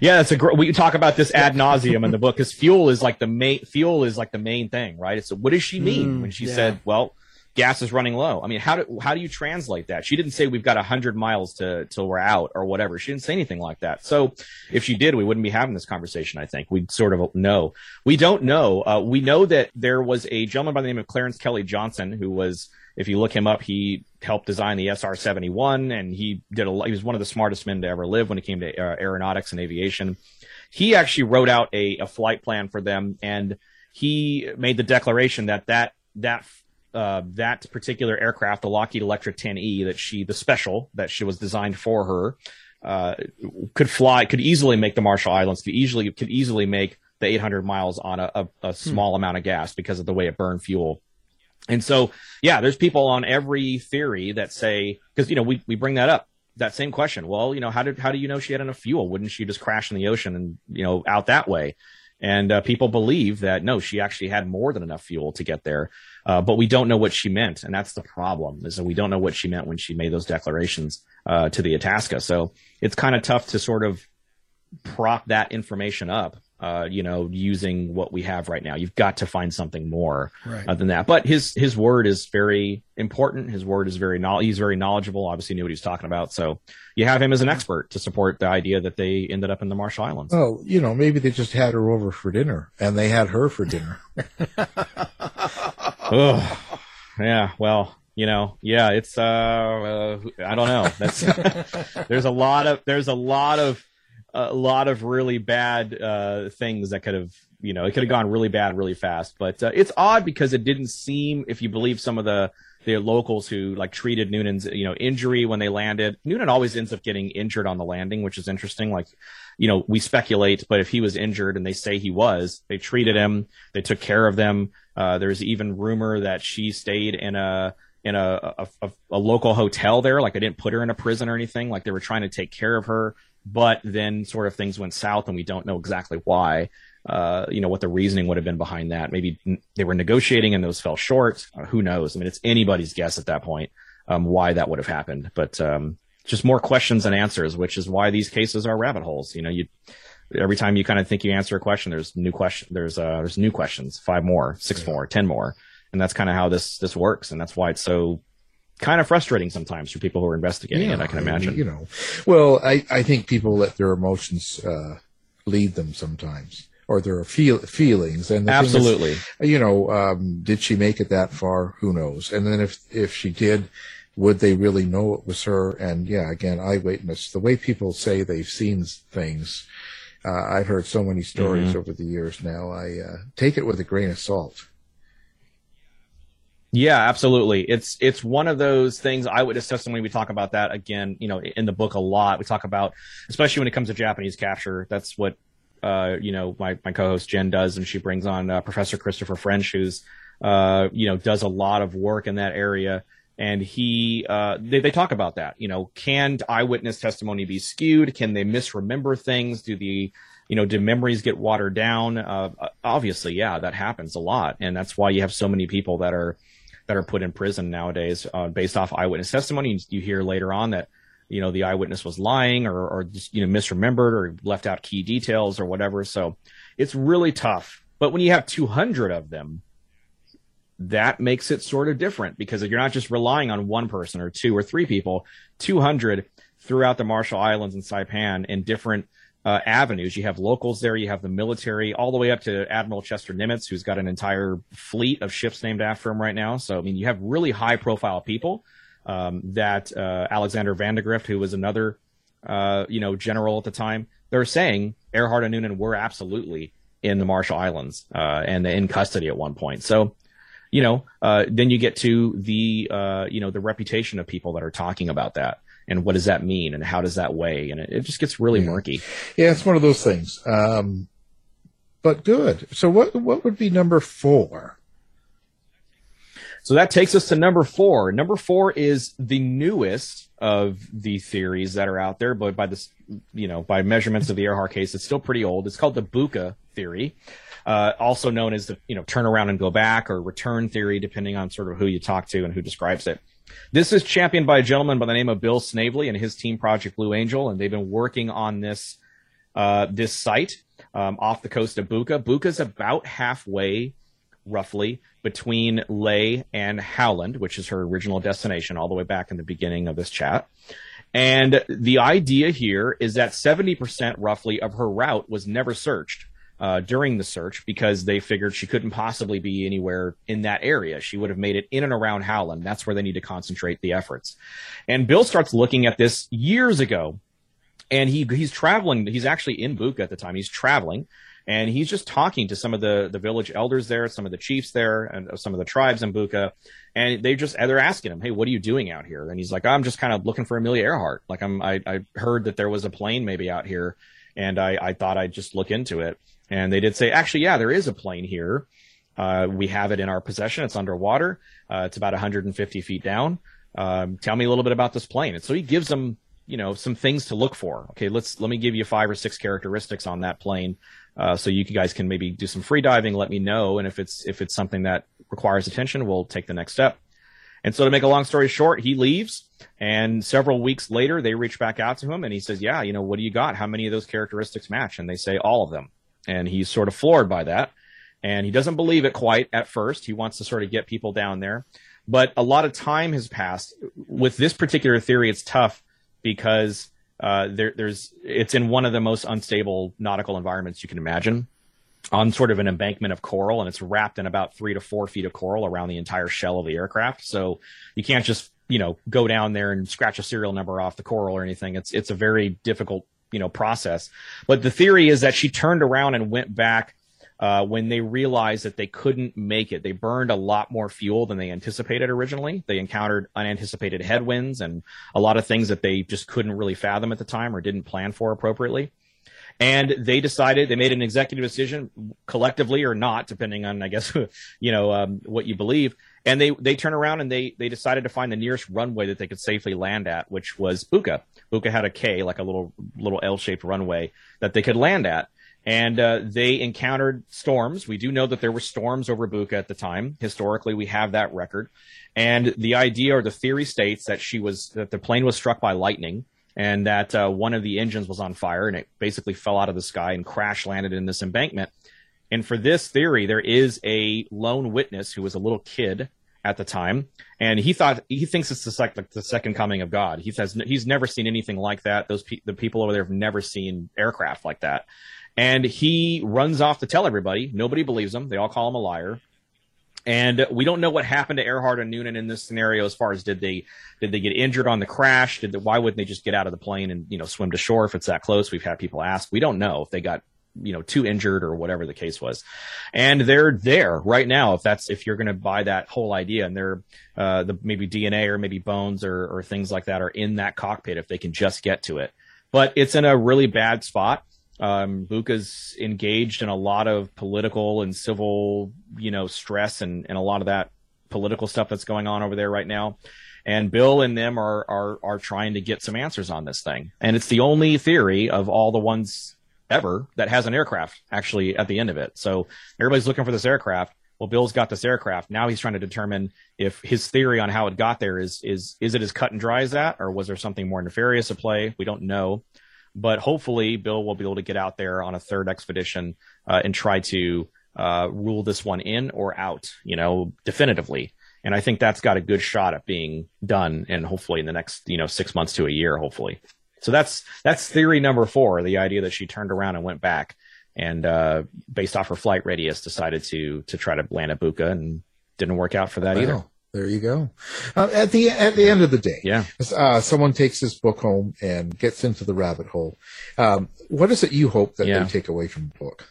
yeah, that's a great. We talk about this ad nauseum in the book because fuel is like the main fuel is like the main thing, right? It's what does she mean mm, when she yeah. said, "Well, gas is running low. I mean, how do how do you translate that? She didn't say we've got hundred miles to till we're out or whatever. She didn't say anything like that. So if she did, we wouldn't be having this conversation. I think we'd sort of know. We don't know. Uh, we know that there was a gentleman by the name of Clarence Kelly Johnson who was. If you look him up, he helped design the SR 71 and he did a he was one of the smartest men to ever live when it came to uh, aeronautics and aviation. He actually wrote out a, a flight plan for them and he made the declaration that that that uh, that particular aircraft, the Lockheed Electra 10E, that she, the special that she was designed for her, uh, could fly, could easily make the Marshall Islands, could easily, could easily make the 800 miles on a, a, a hmm. small hmm. amount of gas because of the way it burned fuel. And so, yeah, there's people on every theory that say, because, you know, we, we bring that up, that same question. Well, you know, how did, how do you know she had enough fuel? Wouldn't she just crash in the ocean and, you know, out that way? And uh, people believe that no, she actually had more than enough fuel to get there. Uh, but we don't know what she meant, and that's the problem. Is that we don't know what she meant when she made those declarations uh, to the Itasca. So it's kind of tough to sort of prop that information up uh, you know, using what we have right now. You've got to find something more Right. uh, than that. But his his word is very important. His word is very knowl- he's very knowledgeable. Obviously, knew what he's talking about. So you have him as an expert to support the idea that they ended up in the Marshall Islands. Oh, you know, maybe they just had her over for dinner, and they had her for dinner. [LAUGHS] Ugh. Yeah, well, you know, yeah, it's uh, uh I don't know. That's [LAUGHS] there's a lot of there's a lot of a lot of really bad uh things that could have you know it could have gone really bad really fast. But uh, it's odd because it didn't seem, if you believe some of the the locals who like treated Noonan's you know injury when they landed. Noonan always ends up getting injured on the landing, which is interesting. Like, you know, we speculate, but if he was injured and they say he was, they treated him, they took care of them. Uh, there's even rumor that she stayed in a in a, a, a, local hotel there. Like they didn't put her in a prison or anything. Like they were trying to take care of her, but then sort of things went south and we don't know exactly why. Uh, you know, what the reasoning would have been behind that. Maybe n- they were negotiating and those fell short. Uh, who knows? I mean, it's anybody's guess at that point, um, why that would have happened, but, um, just more questions than answers, which is why these cases are rabbit holes. You know, you, every time you kind of think you answer a question, there's new question, there's, uh, there's new questions, five more, six more, ten more. And that's kind of how this, this works. And that's why it's so kind of frustrating sometimes for people who are investigating it, I can imagine. You know, well, I, I think people let their emotions uh, lead them sometimes, or their feel, feelings. And the thing is, Absolutely. you know, um, did she make it that far? Who knows? And then if if she did, would they really know it was her? And yeah, again, eyewitness. The way people say they've seen things, uh, I've heard so many stories Mhm. over the years. Now I uh, take it with a grain of salt. Yeah, absolutely. It's it's one of those things. I would Eyewitness testimony. We talk about that again. You know, in the book a lot. We talk about, especially when it comes to Japanese capture. That's what uh, you know my my co-host Jen does, and she brings on uh, Professor Christopher French, who's uh, you know does a lot of work in that area. And he uh, they they talk about that. You know, can eyewitness testimony be skewed? Can they misremember things? Do the you know, do memories get watered down? Uh, obviously, yeah, that happens a lot, and that's why you have so many people that are that are put in prison nowadays uh, based off eyewitness testimony. You hear later on that you know the eyewitness was lying or, or just you know misremembered or left out key details or whatever. So it's really tough. But when you have 200 of them, that makes it sort of different because you're not just relying on one person or two or three people, 200 throughout the Marshall Islands and Saipan in different uh, avenues. You have locals there, you have the military, all the way up to Admiral Chester Nimitz, who's got an entire fleet of ships named after him right now. So, I mean, you have really high profile people. Um, that uh, Alexander Vandegrift, who was another, uh, you know, general at the time, they're saying Earhart and Noonan were absolutely in the Marshall Islands uh, and in custody at one point. So, you know, uh, then you get to the, uh, you know, the reputation of people that are talking about that and what does that mean and how does that weigh? And it, it just gets really murky. Yeah, it's one of those things. Um, but good. So what what would be number four? So that takes us to number four. Number four is the newest of the theories that are out there, but by this, you know, by measurements of the Earhart case, it's still pretty old. It's called the Buka theory, uh, also known as the, you know, turn around and go back or return theory, depending on sort of who you talk to and who describes it. This is championed by a gentleman by the name of Bill Snavely and his team Project Blue Angel, and they've been working on this uh, this site um, off the coast of Buka. Buka's about halfway, roughly, between Lae and Howland, which is her original destination, all the way back in the beginning of this chat. And the idea here is that 70% roughly of her route was never searched uh, during the search because they figured she couldn't possibly be anywhere in that area. She would have made it in and around Howland. That's where they need to concentrate the efforts. And Bill starts looking at this years ago and he he's traveling. He's actually in Buka at the time. He's traveling, and he's just talking to some of the the village elders there, some of the chiefs there, and some of the tribes in Buka, and they just they're asking him, "Hey, what are you doing out here?" And he's like, "I'm just kind of looking for Amelia Earhart. Like I'm I, I heard that there was a plane maybe out here, and I I thought I'd just look into it." And they did say, "Actually, yeah, there is a plane here." Uh, we have it in our possession. It's underwater. Uh, it's about 150 feet down. Um, tell me a little bit about this plane. And so he gives them you know some things to look for okay let's let me give you five or six characteristics on that plane uh, so you guys can maybe do some free diving let me know and if it's if it's something that requires attention we'll take the next step and so to make a long story short he leaves and several weeks later they reach back out to him and he says yeah you know what do you got how many of those characteristics match and they say all of them and he's sort of floored by that. And he doesn't believe it quite at first. He wants to sort of get people down there. But a lot of time has passed. With this particular theory, it's tough because uh, there, there's it's in one of the most unstable nautical environments you can imagine on sort of an embankment of coral and it's wrapped in about three to four feet of coral around the entire shell of the aircraft. So you can't just, you know, go down there and scratch a serial number off the coral or anything. It's, it's a very difficult, you know, process. But the theory is that she turned around and went back uh, when they realized that they couldn't make it. They burned a lot more fuel than they anticipated originally. They encountered unanticipated headwinds and a lot of things that they just couldn't really fathom at the time or didn't plan for appropriately. And they decided they made an executive decision, collectively or not, depending on I guess [LAUGHS] you know um, what you believe. And they they turn around and they they decided to find the nearest runway that they could safely land at, which was Buka. Buka had a K, like a little little L shaped runway that they could land at and uh, they encountered storms. We do know that there were storms over Buka at the time. Historically, we have that record. And the idea or the theory states that she was that the plane was struck by lightning and that uh, one of the engines was on fire and it basically fell out of the sky and crash landed in this embankment. And for this theory, there is a lone witness who was a little kid at the time, and he thought he thinks it's the, like the second coming of God. He says he's never seen anything like that. Those pe- the people over there have never seen aircraft like that. And he runs off to tell everybody. Nobody believes him. They all call him a liar. And we don't know what happened to Earhart and Noonan in this scenario as far as did they did they get injured on the crash? Did they, why wouldn't they just get out of the plane and you know swim to shore if it's that close? We've had people ask. We don't know if they got you know too injured or whatever the case was and they're there right now if that's if you're going to buy that whole idea and they're uh the maybe dna or maybe bones or or things like that are in that cockpit if they can just get to it but it's in a really bad spot um, Buka's engaged in a lot of political and civil, you know, stress and, and a lot of that political stuff that's going on over there right now. And Bill and them are, are, are trying to get some answers on this thing. And it's the only theory of all the ones ever that has an aircraft actually at the end of it. So everybody's looking for this aircraft. Well, Bill's got this aircraft. Now he's trying to determine if his theory on how it got there is, is, is it as cut and dry as that? Or was there something more nefarious at play? We don't know. But hopefully, Bill will be able to get out there on a third expedition uh, and try to uh, rule this one in or out, you know, definitively. And I think that's got a good shot at being done, and hopefully in the next, you know, six months to a year, hopefully. So that's that's theory number four: the idea that she turned around and went back, and uh, based off her flight radius, decided to to try to land at Buka, and didn't work out for that Wow. either. There you go. Uh, at the at the end of the day, Yeah. uh, someone takes this book home and gets into the rabbit hole. Um, what is it you hope that Yeah. they take away from the book?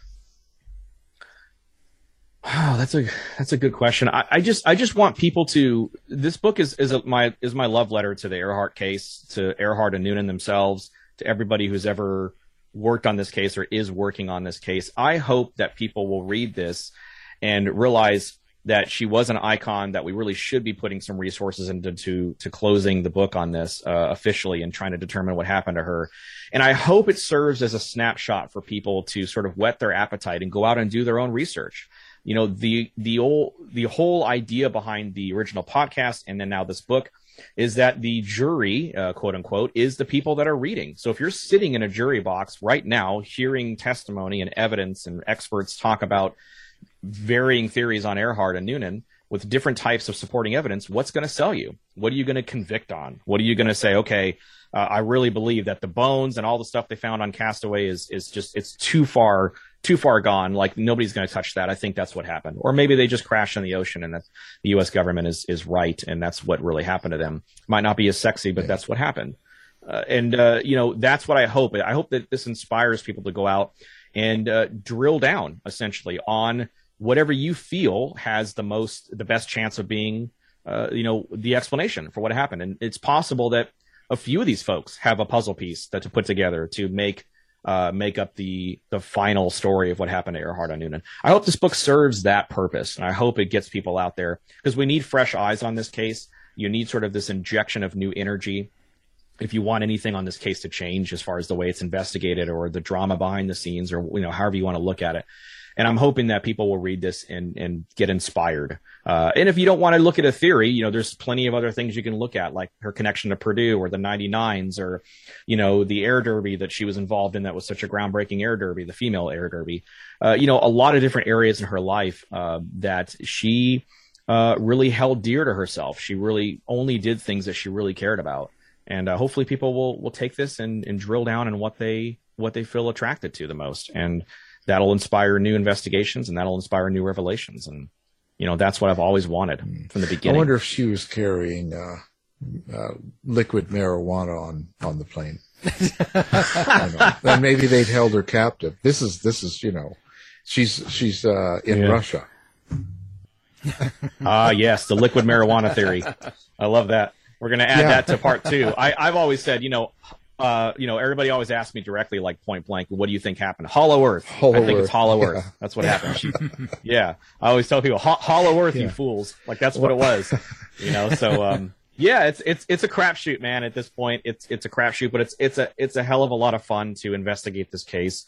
Oh, that's a that's a good question. I, I just I just want people to. This book is is a, my is my love letter to the Earhart case, to Earhart and Noonan themselves, to everybody who's ever worked on this case or is working on this case. I hope that people will read this and realize that she was an icon that we really should be putting some resources into to, to closing the book on this uh, officially and trying to determine what happened to her. And I hope it serves as a snapshot for people to sort of whet their appetite and go out and do their own research. You know, the the old the whole idea behind the original podcast and then now this book is that the jury, uh, quote unquote, is the people that are reading. So if you're sitting in a jury box right now, hearing testimony and evidence and experts talk about varying theories on Earhart and Noonan with different types of supporting evidence, what's going to sell you? What are you going to convict on? What are you going to say? Okay, uh, I really believe that the bones and all the stuff they found on Castaway is is just it's too far too far gone. Like nobody's going to touch that. I think that's what happened. Or maybe they just crashed in the ocean and the U.S. government is is right and that's what really happened to them. Might not be as sexy, but that's what happened. Uh, and uh, you know that's what I hope. I hope that this inspires people to go out and uh, drill down essentially on whatever you feel has the most the best chance of being uh, you know the explanation for what happened. And it's possible that a few of these folks have a puzzle piece that to put together to make uh, make up the the final story of what happened to Earhart on Noonan. I hope this book serves that purpose, and I hope it gets people out there because we need fresh eyes on this case. You need sort of this injection of new energy if you want anything on this case to change as far as the way it's investigated or the drama behind the scenes or you know however you want to look at it and I'm hoping that people will read this and and get inspired. Uh, and if you don't want to look at a theory, you know, there's plenty of other things you can look at, like her connection to Purdue or the 99s or, you know, the air derby that she was involved in that was such a groundbreaking air derby, the female air derby. Uh, you know, a lot of different areas in her life uh, that she uh, really held dear to herself. She really only did things that she really cared about. And uh, hopefully people will, will take this and, and drill down on what they, what they feel attracted to the most. And that'll inspire new investigations and that'll inspire new revelations. And, you know, that's what I've always wanted from the beginning. I wonder if she was carrying uh, uh, liquid marijuana on on the plane. [LAUGHS] then maybe they'd held her captive. This is this is you know, she's she's uh, in Yeah. Russia. Ah, yes, the liquid marijuana theory. I love that. We're going to add Yeah. that to part two. I, I've always said, you know, uh, you know, everybody always asks me directly, like point blank, what do you think happened? Hollow Earth. Hollow I think Earth, it's Hollow yeah. Earth. That's what happened. [LAUGHS] yeah, I always tell people, Hollow Earth, you fools. Like that's what it was. You know, so um, yeah, it's it's it's a crapshoot, man. At this point, it's it's a crapshoot, but it's it's a it's a hell of a lot of fun to investigate this case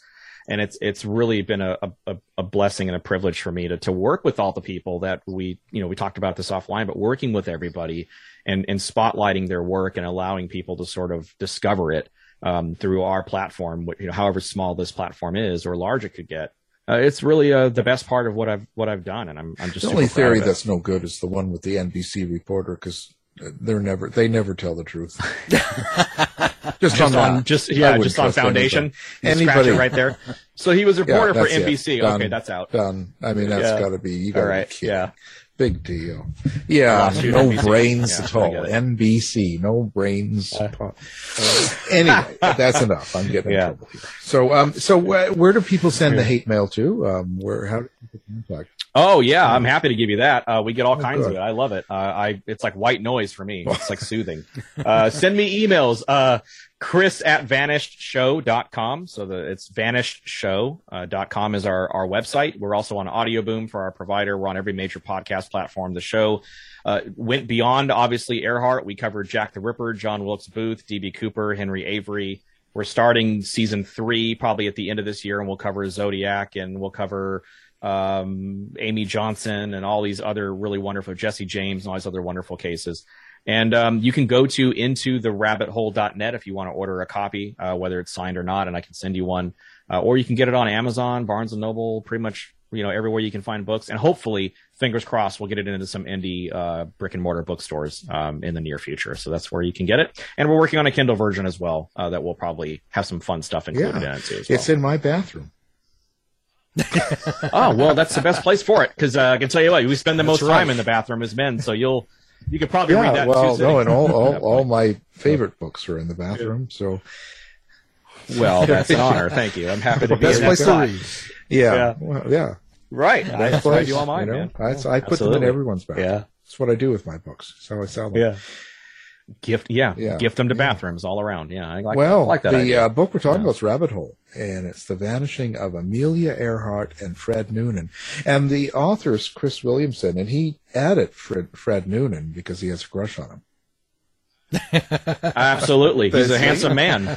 and it's it's really been a, a, a blessing and a privilege for me to to work with all the people that we you know we talked about this offline, but working with everybody and and spotlighting their work and allowing people to sort of discover it um, through our platform, you know, however small this platform is or large it could get. Uh, it's really uh, the best part of what I've what I've done, and I'm I'm just the only super theory that's no good is the one with the NBC reporter because they're never they never tell the truth. [LAUGHS] just, Just on, that. just yeah, just on Foundation. anybody. Scratch it right there. So he was a [LAUGHS] Yeah, reporter for. NBC. Done. Okay, that's out. Done. I mean, that's Yeah. got to be you got to right, be kidding. yeah. Big deal. Yeah, no NBC. brains Yeah, at all. NBC, no brains. anyway, that's enough. I'm getting Yeah. in trouble here. So, um, so uh, where do people send the hate mail to? Um, where how do people contact? Oh yeah, I'm happy to give you that. Uh, we get all Oh, kinds good. of it. I love it. Uh, I it's like white noise for me. It's like [LAUGHS] soothing. Uh, send me emails. Chris at vanishedshow.com. So the it's vanishedshow.com uh, is our, our website. We're also on Audio Boom for our provider. We're on every major podcast platform. The show uh, went beyond obviously Earhart. We covered Jack the Ripper, John Wilkes Booth, DB Cooper, Henry Avery. We're starting season three probably at the end of this year, and we'll cover Zodiac and we'll cover um, Amy Johnson and all these other really wonderful Jesse James and all these other wonderful cases. And um, you can go to into the rabbithole.net if you want to order a copy, uh, whether it's signed or not, and I can send you one. Uh, or you can get it on Amazon, Barnes and Noble, pretty much you know everywhere you can find books. And hopefully, fingers crossed, we'll get it into some indie uh, brick and mortar bookstores um, in the near future. So that's where you can get it. And we're working on a Kindle version as well uh, that will probably have some fun stuff included Yeah, in it too. Well. it's in my bathroom. [LAUGHS] oh well, that's the best place for it because uh, I can tell you what we spend the That's most time in the bathroom as men, so you'll you could probably read Yeah, that. well, no, and all all, [LAUGHS] all my favorite books are in the bathroom. So, Well, [LAUGHS] that's an honor. Thank you. I'm happy to be Best place to read. Yeah, Yeah. Well, yeah. Right. Best That's where I place, do all mine, you know? man. That's- I put them in everyone's bathroom. Yeah. That's what I do with my books. That's how I sell them. Yeah. Gift, yeah, Yeah. gift them to bathrooms all around. Yeah, I like, well, I like that. the idea. uh, book we're talking about is Rabbit Hole, and it's the vanishing of Amelia Earhart and Fred Noonan. And the author is Chris Williamson, and he added Fred, Fred Noonan because he has a crush on him. [LAUGHS] Absolutely, he's a handsome man.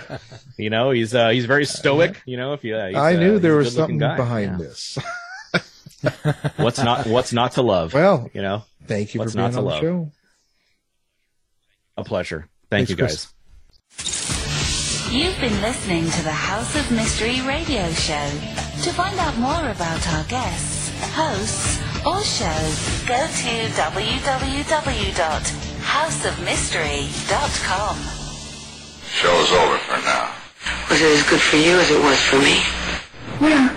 You know, he's uh, he's very stoic. You know, if you, uh, I uh, knew there was something guy. behind Yeah. this. [LAUGHS] What's not What's not to love? Well, you know, Thank you What's for being not to on the love? show. A pleasure. Thank Thanks, you, Chris. guys. You've been listening to the House of Mystery radio show. To find out more about our guests, hosts, or shows, go to www.houseofmystery.com. Show's over for now. Was it as good for you as it was for me? Well,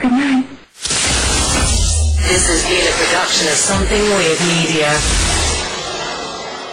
good night. This has been a production of Something Weird Media.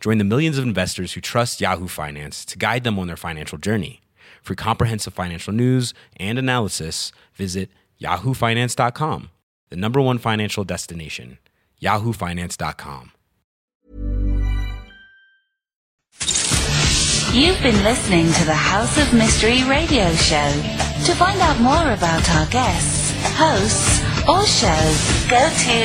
Join the millions of investors who trust Yahoo Finance to guide them on their financial journey. For comprehensive financial news and analysis, visit yahoofinance.com, the number one financial destination, yahoofinance.com. You've been listening to the House of Mystery radio show. To find out more about our guests, hosts, or shows, go to